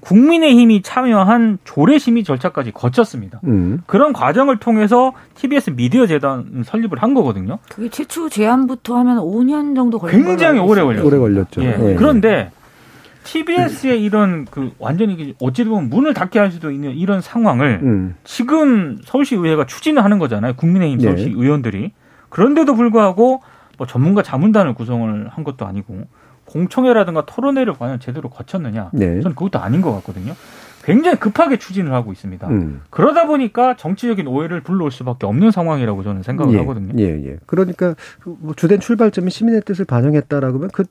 국민의힘이 참여한 조례 심의 절차까지 거쳤습니다. 음. 그런 과정을 통해서 TBS 미디어 재단 설립을 한 거거든요. 그게 최초 제안부터 하면 5년 정도 걸린 굉장히 오래. 걸렸어요. 오래 걸렸죠. 예. 예. 그런데 TBS의 이런 그 완전히 어찌 보면 문을 닫게 할 수도 있는 이런 상황을 음. 지금 서울시 의회가 추진을 하는 거잖아요. 국민의힘 네. 서울시 의원들이. 그런데도 불구하고 뭐 전문가 자문단을 구성을 한 것도 아니고 공청회라든가 토론회를 과연 제대로 거쳤느냐. 네. 저는 그것도 아닌 것 같거든요. 굉장히 급하게 추진을 하고 있습니다. 음. 그러다 보니까 정치적인 오해를 불러올 수밖에 없는 상황이라고 저는 생각을 예, 하거든요. 예, 예. 그러니까 그뭐 주된 출발점이 시민의 뜻을 반영했다라고 하면 그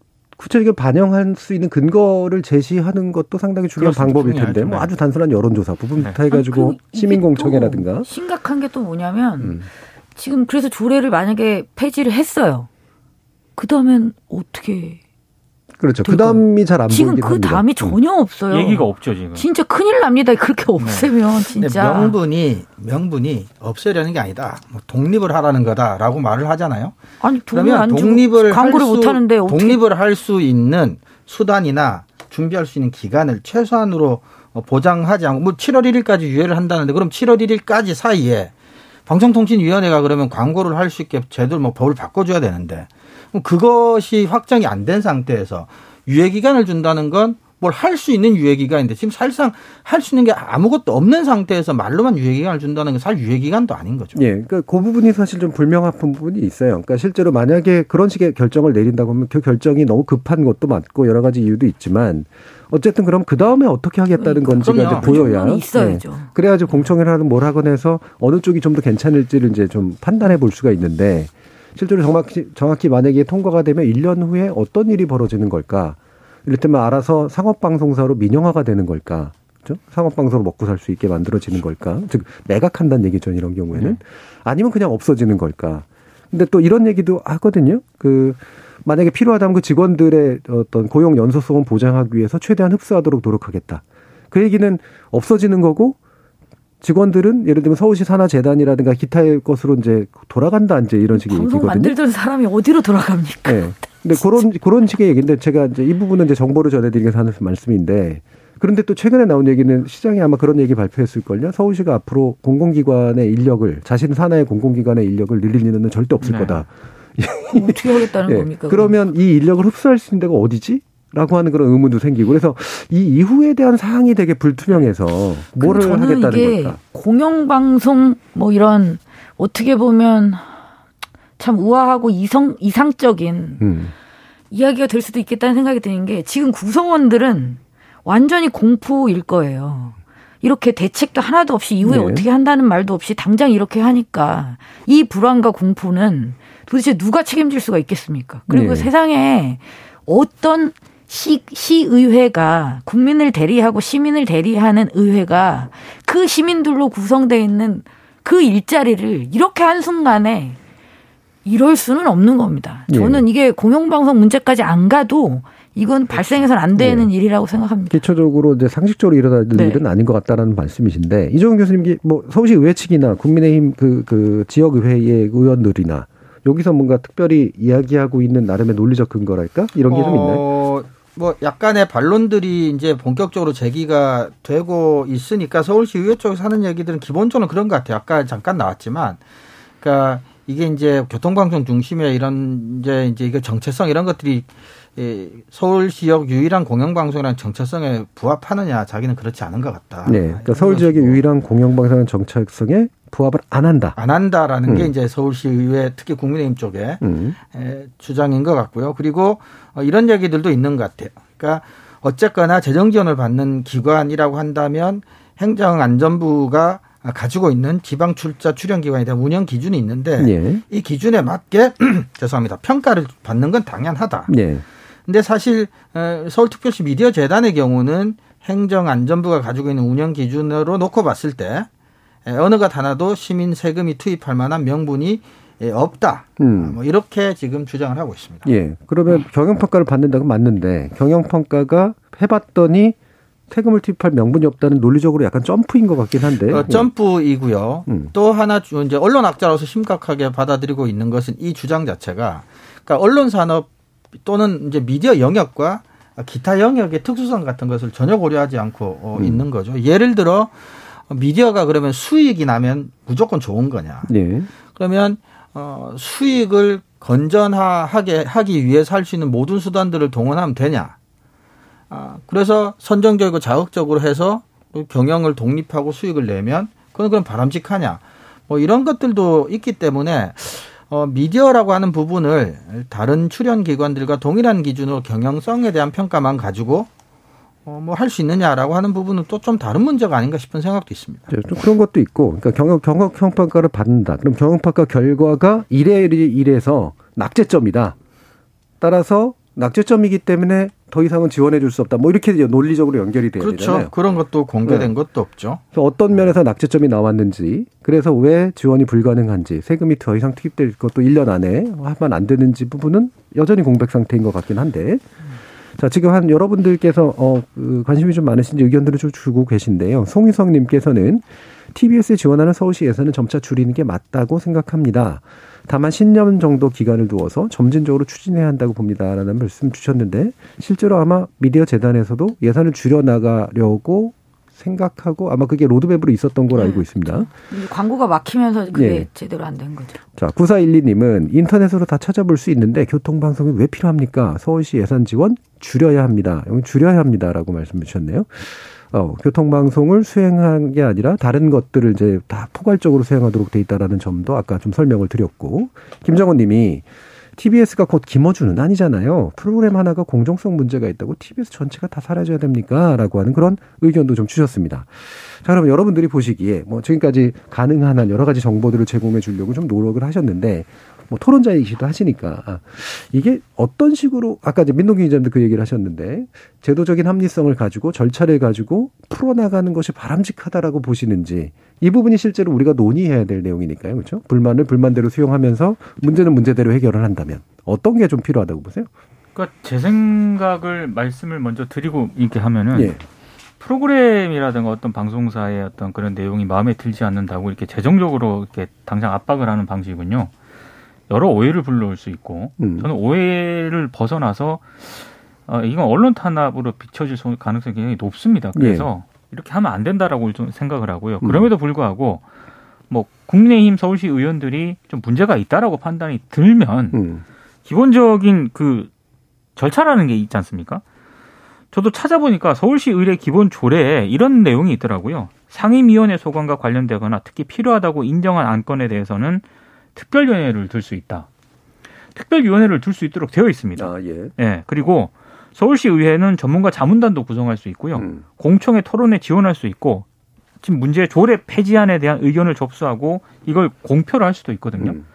구체적으로 반영할 수 있는 근거를 제시하는 것도 상당히 중요한. 방법일 텐데 중요하죠. 뭐 네. 아주 단순한 여론조사 부분부터 네. 해가지고 아니, 그 이게 시민 또 공청회라든가 심각한 게 또 뭐냐면 음. 지금 그래서 조례를 만약에 폐지를 했어요. 그 다음엔 어떻게 그렇죠. 그. 다음이 잘 안 보이긴 지금 그. 다음이 음. 전혀 없어요. 얘기가 없죠 지금. 진짜 큰일 납니다. 그렇게 없애면 근데 진짜. 명분이 명분이 없애려는 게 아니다. 뭐 독립을 하라는 거다라고 말을 하잖아요. 아니 그러면 독립을 광고를 할 수, 못 하는데 독립을 할 수 있는 수단이나 준비할 수 있는 기간을 최소한으로 어, 보장하지 않고 뭐 7월 1일까지 유예를 한다는데 그럼 7월 1일까지 사이에 방송통신위원회가 그러면 광고를 할 수 있게 제대로 뭐 법을 바꿔줘야 되는데 그것이 확정이 안 된 상태에서 유예 기간을 준다는 건 뭘 할 수 있는 유예 기간인데 지금 사실상 할 수 있는 게 아무것도 없는 상태에서 말로만 유예 기간을 준다는 건 사실 유예 기간도 아닌 거죠. 예, 그러니까 그 부분이 사실 좀 불명확한 부분이 있어요. 그러니까 실제로 만약에 그런 식의 결정을 내린다고 하면 그 결정이 너무 급한 것도 맞고 여러 가지 이유도 있지만 어쨌든 그럼 그 다음에 어떻게 하겠다는 건지가 그럼요. 이제 보여야 조건이 있어야죠. 예. 그래야지 공청회를 하든 뭘 하건 해서 어느 쪽이 좀 더 괜찮을지를 이제 좀 판단해 볼 수가 있는데 실제로 정확히, 정확히 만약에 통과가 되면 1년 후에 어떤 일이 벌어지는 걸까? 이를테면 알아서 상업방송사로 민영화가 되는 걸까? 그죠? 상업방송으로 먹고 살 수 있게 만들어지는 걸까? 즉, 매각한다는 얘기죠, 이런 경우에는. 네. 아니면 그냥 없어지는 걸까? 근데 또 이런 얘기도 하거든요. 그, 만약에 필요하다면 그 직원들의 어떤 고용 연소성을 보장하기 위해서 최대한 흡수하도록 노력하겠다. 그 얘기는 없어지는 거고 직원들은 예를 들면 서울시 산하재단이라든가 기타의 것으로 이제 돌아간다 이제 이런 식의 방송 얘기거든요. 만들던 사람이 어디로 돌아갑니까? 네. 근데 그런 그런 식의 얘기인데 제가 이제 이 부분은 이제 정보를 전해드리기 위해서 하는 말씀인데 그런데 또 최근에 나온 얘기는 시장이 아마 그런 얘기 발표했을 걸요. 서울시가 앞으로 공공기관의 인력을 자신 산하의 공공기관의 인력을 늘릴 일은 절대 없을 네. 거다. 어떻게 하겠다는 예. 겁니까? 그러면 이 인력을 흡수할 수 있는 데가 어디지? 라고 하는 그런 의문도 생기고 그래서 이 이후에 대한 사항이 되게 불투명해서 뭐를 하겠다는 이게 걸까? 공영방송 뭐 이런 어떻게 보면 참 우아하고 이성 이상적인 음. 이야기가 될 수도 있겠다는 생각이 드는 게 지금 구성원들은 완전히 공포일 거예요. 이렇게 대책도 하나도 없이 이후에 네. 어떻게 한다는 말도 없이 당장 이렇게 하니까 이 불안과 공포는 도대체 누가 책임질 수가 있겠습니까? 그리고 네. 세상에 어떤 시, 시의회가 국민을 대리하고 시민을 대리하는 의회가 그 시민들로 구성되어 있는 그 일자리를 이렇게 한순간에 이럴 수는 없는 겁니다. 예. 저는 이게 공영방송 문제까지 안 가도 이건 발생해서는 안 되는 일이라고 생각합니다. 기초적으로 이제 상식적으로 일어날 네. 일은 아닌 것 같다라는 말씀이신데 이종훈 교수님 뭐 서울시 의회 측이나 국민의힘 그, 그 지역 의회의 의원들이나 여기서 뭔가 특별히 이야기하고 있는 나름의 논리적 근거랄까 이런 게좀 있나요? 어, 뭐 약간의 반론들이 이제 본격적으로 제기가 되고 있으니까 서울시 의회 쪽에서 하는 얘기들은 기본적으로 그런 것 같아요. 아까 잠깐 나왔지만, 그러니까 이게 이제 교통방송 중심의 이런 이제 이제 이게 정체성 이런 것들이 이 서울시역 유일한 공영방송이라는 정체성에 부합하느냐 자기는 그렇지 않은 것 같다. 네, 그러니까 서울 지역의. 유일한 공영방송의 정책성에 부합을 안 한다. 안 한다라는 게 음. 이제 서울시 의회 특히 국민의힘 쪽에 음. 에, 주장인 것 같고요. 그리고 어, 이런 얘기들도 있는 것 같아요. 그러니까 어쨌거나 재정 지원을 받는 기관이라고 한다면 행정안전부가 가지고 있는 지방 출자 출연 기관에 대한 운영 기준이 있는데 예. 이 기준에 맞게 죄송합니다. 평가를 받는 건 당연하다. 예. 근데 사실 어, 서울특별시 미디어 재단의 경우는 행정안전부가 가지고 있는 운영 기준으로 놓고 봤을 때 어느 것 하나도 시민 세금이 투입할 만한 명분이 없다. 음. 뭐 이렇게 지금 주장을 하고 있습니다. 예. 그러면 경영평가를 받는다고 맞는데 경영평가가 해봤더니 세금을 투입할 명분이 없다는 논리적으로 약간 점프인 것 같긴 한데. 어, 점프이고요. 음. 또 하나 이제 언론 학자로서 심각하게 받아들이고 있는 것은 이 주장 자체가 그러니까 언론 산업 또는 이제 미디어 영역과 기타 영역의 특수성 같은 것을 전혀 고려하지 않고 어, 음. 있는 거죠. 예를 들어 미디어가 그러면 수익이 나면 무조건 좋은 거냐? 네. 그러면 어, 수익을 건전하게 하기 위해서 할 수 있는 모든 수단들을 동원하면 되냐? 아, 그래서 선정적이고 자극적으로 해서 경영을 독립하고 수익을 내면 그건 그럼 바람직하냐? 뭐 이런 것들도 있기 때문에 어, 미디어라고 하는 부분을 다른 출연 기관들과 동일한 기준으로 경영성에 대한 평가만 가지고 어, 뭐 할 수 있느냐라고 하는 부분은 또 좀 다른 문제가 아닌가 싶은 생각도 있습니다. 네, 좀 그런 것도 있고, 그러니까 경영 경영 평가를 받는다. 그럼 경영 평가 결과가 이래 이래서 낙제점이다. 따라서 낙제점이기 때문에 더 이상은 지원해 줄 수 없다. 뭐 이렇게 논리적으로 연결이 돼야 그렇죠. 되잖아요. 그런 것도 공개된 네. 것도 없죠. 어떤 면에서 낙제점이 나왔는지, 그래서 왜 지원이 불가능한지, 세금이 더 이상 투입될 것도 1년 안에 하면 안 되는지 부분은 여전히 공백 상태인 것 같긴 한데. 자, 지금 한 여러분들께서 어, 그 관심이 좀 많으신지 의견들을 좀 주고 계신데요. 송희성 님께서는 TBS에 지원하는 서울시 예산은 점차 줄이는 게 맞다고 생각합니다. 다만 10년 정도 기간을 두어서 점진적으로 추진해야 한다고 봅니다라는 말씀 주셨는데 실제로 아마 미디어 재단에서도 예산을 줄여 나가려고 생각하고 아마 그게 로드맵으로 있었던 걸 네. 알고 있습니다. 광고가 막히면서 그게 네. 제대로 안 된 거죠. 자, 9412님은 인터넷으로 다 찾아볼 수 있는데 교통방송이 왜 필요합니까? 서울시 예산 지원 줄여야 합니다. 여기 줄여야 합니다라고 말씀해 주셨네요. 어, 교통방송을 수행한 게 아니라 다른 것들을 이제 다 포괄적으로 수행하도록 돼 있다라는 점도 아까 좀 설명을 드렸고 김정은 님이 TBS가 곧 김어준은 아니잖아요. 프로그램 하나가 공정성 문제가 있다고 TBS 전체가 다 사라져야 됩니까? 라고 하는 그런 의견도 좀 주셨습니다. 자, 그러면 여러분들이 보시기에 뭐 지금까지 가능한 한 여러 가지 정보들을 제공해 주려고 좀 노력을 하셨는데 뭐 토론자이기도 하시니까 이게 어떤 식으로 아까 이제 민동기 기자님도 그 얘기를 하셨는데 제도적인 합리성을 가지고 절차를 가지고 풀어나가는 것이 바람직하다라고 보시는지 이 부분이 실제로 우리가 논의해야 될 내용이니까요. 그렇죠? 불만을 불만대로 수용하면서 문제는 문제대로 해결을 한다면 어떤 게 좀 필요하다고 보세요? 그러니까 제 생각을 말씀을 먼저 드리고 이렇게 하면은 예. 프로그램이라든가 어떤 방송사의 어떤 그런 내용이 마음에 들지 않는다고 이렇게 재정적으로 이렇게 당장 압박을 하는 방식은요. 여러 오해를 불러올 수 있고 음. 저는 오해를 벗어나서 어, 이건 언론 탄압으로 비춰질 가능성이 굉장히 높습니다. 그래서 예. 이렇게 하면 안 된다라고 좀 생각을 하고요. 음. 그럼에도 불구하고 뭐 국민의힘 서울시 의원들이 좀 문제가 있다라고 판단이 들면 음. 기본적인 그 절차라는 게 있지 않습니까? 저도 찾아보니까 서울시 의뢰 기본 조례에 이런 내용이 있더라고요. 상임위원회 소관과 관련되거나 특히 필요하다고 인정한 안건에 대해서는 특별위원회를 둘 수 있다. 특별위원회를 둘 수 있도록 되어 있습니다. 아, 예. 예. 그리고 서울시 의회는 전문가 자문단도 구성할 수 있고요. 음. 공청회 토론에 지원할 수 있고 지금 문제 조례 폐지안에 대한 의견을 접수하고 이걸 공표를 할 수도 있거든요. 음.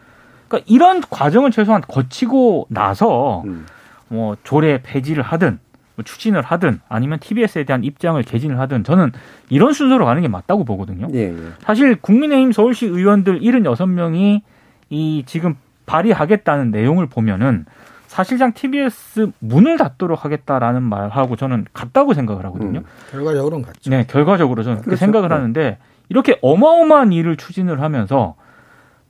그러니까 이런 과정을 최소한 거치고 나서 음. 뭐 조례 폐지를 하든 뭐 추진을 하든 아니면 TBS에 대한 입장을 개진을 하든 저는 이런 순서로 가는 게 맞다고 보거든요. 예, 예. 사실 국민의힘 서울시 의원들 76명이 이 지금 발의하겠다는 내용을 보면은 사실상 TBS 문을 닫도록 하겠다라는 말하고 저는 같다고 생각을 하거든요. 음, 결과적으로는 같죠. 네, 결과적으로 저는 그렇게 그렇죠. 생각을 네. 하는데 이렇게 어마어마한 일을 추진을 하면서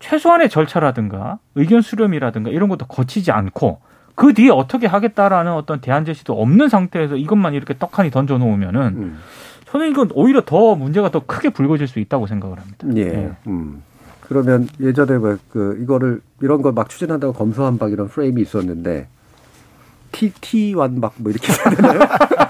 최소한의 절차라든가 의견 수렴이라든가 이런 것도 거치지 않고 그 뒤에 어떻게 하겠다라는 어떤 대안 제시도 없는 상태에서 이것만 이렇게 떡하니 던져 놓으면은 음. 저는 이건 오히려 더 문제가 더 크게 불거질 수 있다고 생각을 합니다. 예. 네. 음. 그러면 예전에 뭐그 이거를 이런 걸 막 추진한다고 검소한박 이런 프레임이 있었는데 T T 완박 뭐 이렇게 해야 되나요?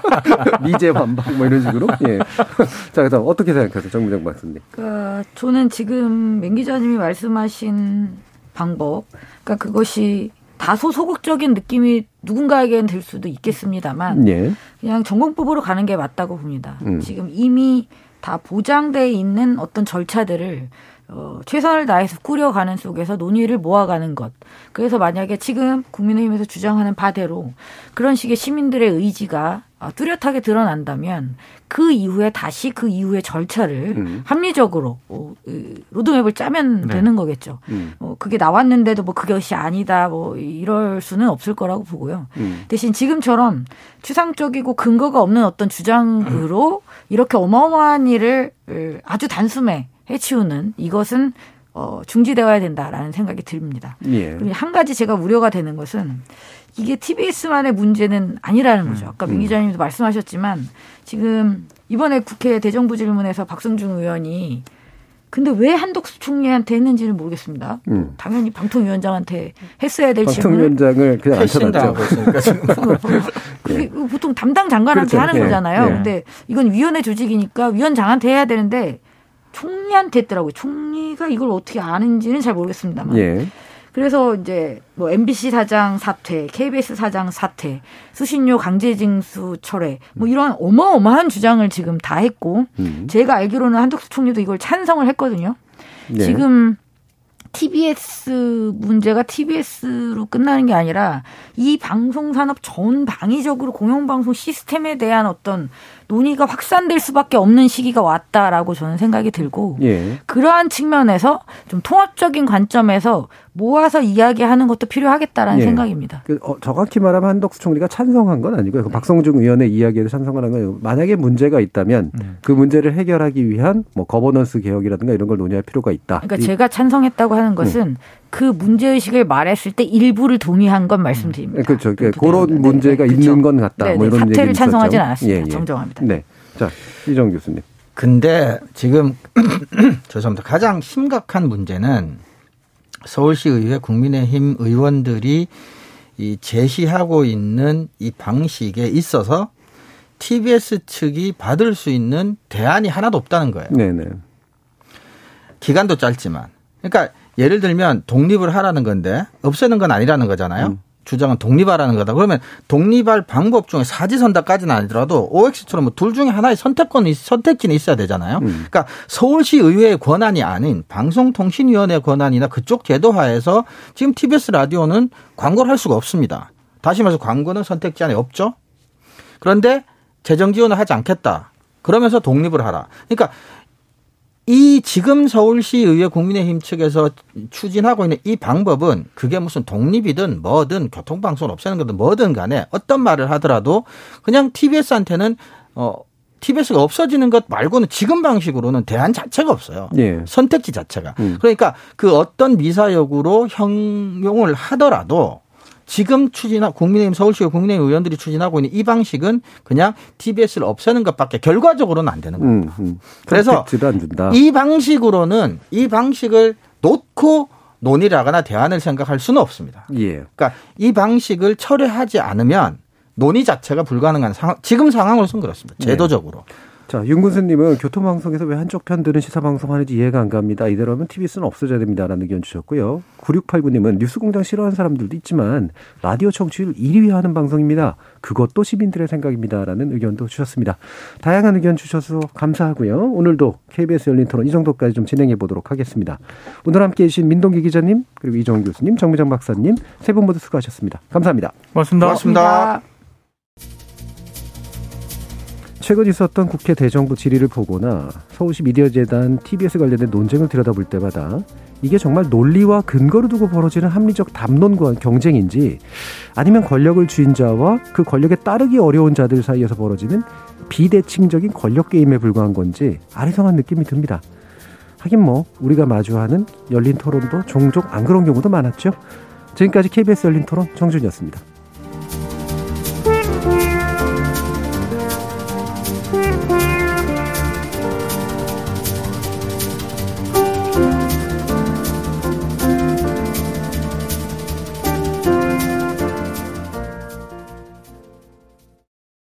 미제 완박 뭐 이런 식으로 예. 자 그래서 어떻게 생각하세요, 정무정 박사님? 그 저는 지금 맹 기자님이 말씀하신 방법, 그러니까 그것이 다소 소극적인 느낌이 누군가에게는 들 수도 있겠습니다만 예. 그냥 전공법으로 가는 게 맞다고 봅니다. 음. 지금 이미 다 보장돼 있는 어떤 절차들을 어, 최선을 다해서 꾸려가는 속에서 논의를 모아가는 것. 그래서 만약에 지금 국민의힘에서 주장하는 바대로 그런 식의 시민들의 의지가 어, 뚜렷하게 드러난다면 그 이후에 다시 그 이후의 절차를 음. 합리적으로 어, 그 로드맵을 짜면 네. 되는 거겠죠. 음. 어, 그게 나왔는데도 뭐 그것이 아니다 뭐 이럴 수는 없을 거라고 보고요. 음. 대신 지금처럼 추상적이고 근거가 없는 어떤 주장으로 이렇게 어마어마한 일을 을 아주 단숨에 해치우는 이것은 어, 중지되어야 된다라는 생각이 듭니다. 예. 그리고 한 가지 제가 우려가 되는 것은 이게 TBS만의 문제는 아니라는 거죠. 아까 민 기자님도 말씀하셨지만 지금 이번에 국회 대정부 질문에서 박성중 의원이 근데 왜 한덕수 총리한테 했는지는 모르겠습니다. 음. 당연히 방통위원장한테 했어야 될 질문을 방통위원장을 그냥 지금. 그게 보통 담당 장관한테 그렇죠. 하는 예. 거잖아요. 예. 근데 이건 위원회 조직이니까 위원장한테 해야 되는데 총리한테 했더라고요. 총리가 이걸 어떻게 아는지는 잘 모르겠습니다만. 예. 그래서 이제 뭐 MBC 사장 사퇴, KBS 사장 사퇴, 수신료 강제 징수 철회, 뭐 이런 어마어마한 주장을 지금 다 했고, 음. 제가 알기로는 한덕수 총리도 이걸 찬성을 했거든요. 예. 지금 TBS 문제가 TBS로 끝나는 게 아니라 이 방송 산업 전 방위적으로 공영방송 시스템에 대한 어떤 논의가 확산될 수밖에 없는 시기가 왔다라고 저는 생각이 들고 예. 그러한 측면에서 좀 통합적인 관점에서 모아서 이야기하는 것도 필요하겠다라는 예. 생각입니다. 그, 어, 정확히 말하면 한덕수 총리가 찬성한 건 아니고요. 그 박성중 의원의 이야기에도 찬성을 한 거예요. 만약에 문제가 있다면 음. 그 문제를 해결하기 위한 뭐 거버넌스 개혁이라든가 이런 걸 논의할 필요가 있다. 그러니까 이- 제가 찬성했다고 하는 것은 그 문제의식을 말했을 때 일부를 동의한 건 말씀드립니다. 그렇죠. 그그 그런. 문제가 네, 있는 그렇죠. 건 같다. 네, 뭐 네. 이런 찬성하진 있었죠. 않았습니다. 예, 예. 정정합니다. 네. 자, 이정 교수님. 근데 지금 죄송합니다. 가장 심각한 문제는 서울시 의회 국민의힘 의원들이 이 제시하고 있는 이 방식에 있어서 TBS 측이 받을 수 있는 대안이 하나도 없다는 거예요. 네네. 기간도 짧지만. 그러니까 예를 들면 독립을 하라는 건데 없애는 건 아니라는 거잖아요. 주장은 독립하라는 거다. 그러면 독립할 방법 중에 사지선다까지는 아니더라도 OX처럼 뭐 둘 중에 하나의 선택권이 선택지는 있어야 되잖아요. 그러니까 서울시 의회의 권한이 아닌 방송통신위원회 권한이나 그쪽 제도 하에서 지금 TBS 라디오는 광고를 할 수가 없습니다. 다시 말해서 광고는 선택지 안에 없죠. 그런데 재정 지원을 하지 않겠다. 그러면서 독립을 하라. 그러니까 이 지금 서울시의회 국민의힘 측에서 추진하고 있는 이 방법은 그게 무슨 독립이든 뭐든 교통방송을 없애는 거든 뭐든 간에 어떤 말을 하더라도 그냥 TBS한테는 어 TBS가 없어지는 것 말고는 지금 방식으로는 대안 자체가 없어요. 예. 선택지 자체가. 음. 그러니까 그 어떤 미사역으로 형용을 하더라도 지금 추진하 국민의힘 서울시 국민의힘 의원들이 추진하고 있는 이 방식은 그냥 TBS를 없애는 것밖에 결과적으로는 안 되는 거예요. 음, 음. 그래서. 이 방식으로는 이 방식을 놓고 논의를 하거나 대안을 생각할 수는 없습니다. 예. 그러니까 이 방식을 철회하지 않으면 논의 자체가 불가능한 상황, 지금 상황으로서는 그렇습니다. 제도적으로. 자, 윤군수님은 교통방송에서 왜 한쪽 편 들은 시사방송 하는지 이해가 안 갑니다. 이대로면 TBS는 없어져야 됩니다라는 의견 주셨고요. 9689님은 뉴스공장 싫어하는 사람들도 있지만 라디오 청취율 1위 하는 방송입니다. 그것도 시민들의 생각입니다라는 의견도 주셨습니다. 다양한 의견 주셔서 감사하고요. 오늘도 KBS 열린 토론 이 정도까지 좀 진행해 보도록 하겠습니다. 오늘 함께 해 주신 민동기 기자님, 그리고 이정훈 교수님, 정미정 박사님 세 분 모두 수고하셨습니다. 감사합니다. 고맙습니다. 고맙습니다. 최근 있었던 국회 대정부 질의를 보거나 서울시 미디어재단 TBS 관련된 논쟁을 들여다볼 때마다 이게 정말 논리와 근거를 두고 벌어지는 합리적 담론과 경쟁인지 아니면 권력을 쥐인 자와 그 권력에 따르기 어려운 자들 사이에서 벌어지는 비대칭적인 권력 게임에 불과한 건지 아리송한 느낌이 듭니다. 하긴 뭐 우리가 마주하는 열린 토론도 종종 안 그런 경우도 많았죠. 지금까지 KBS 열린 토론 정준이었습니다.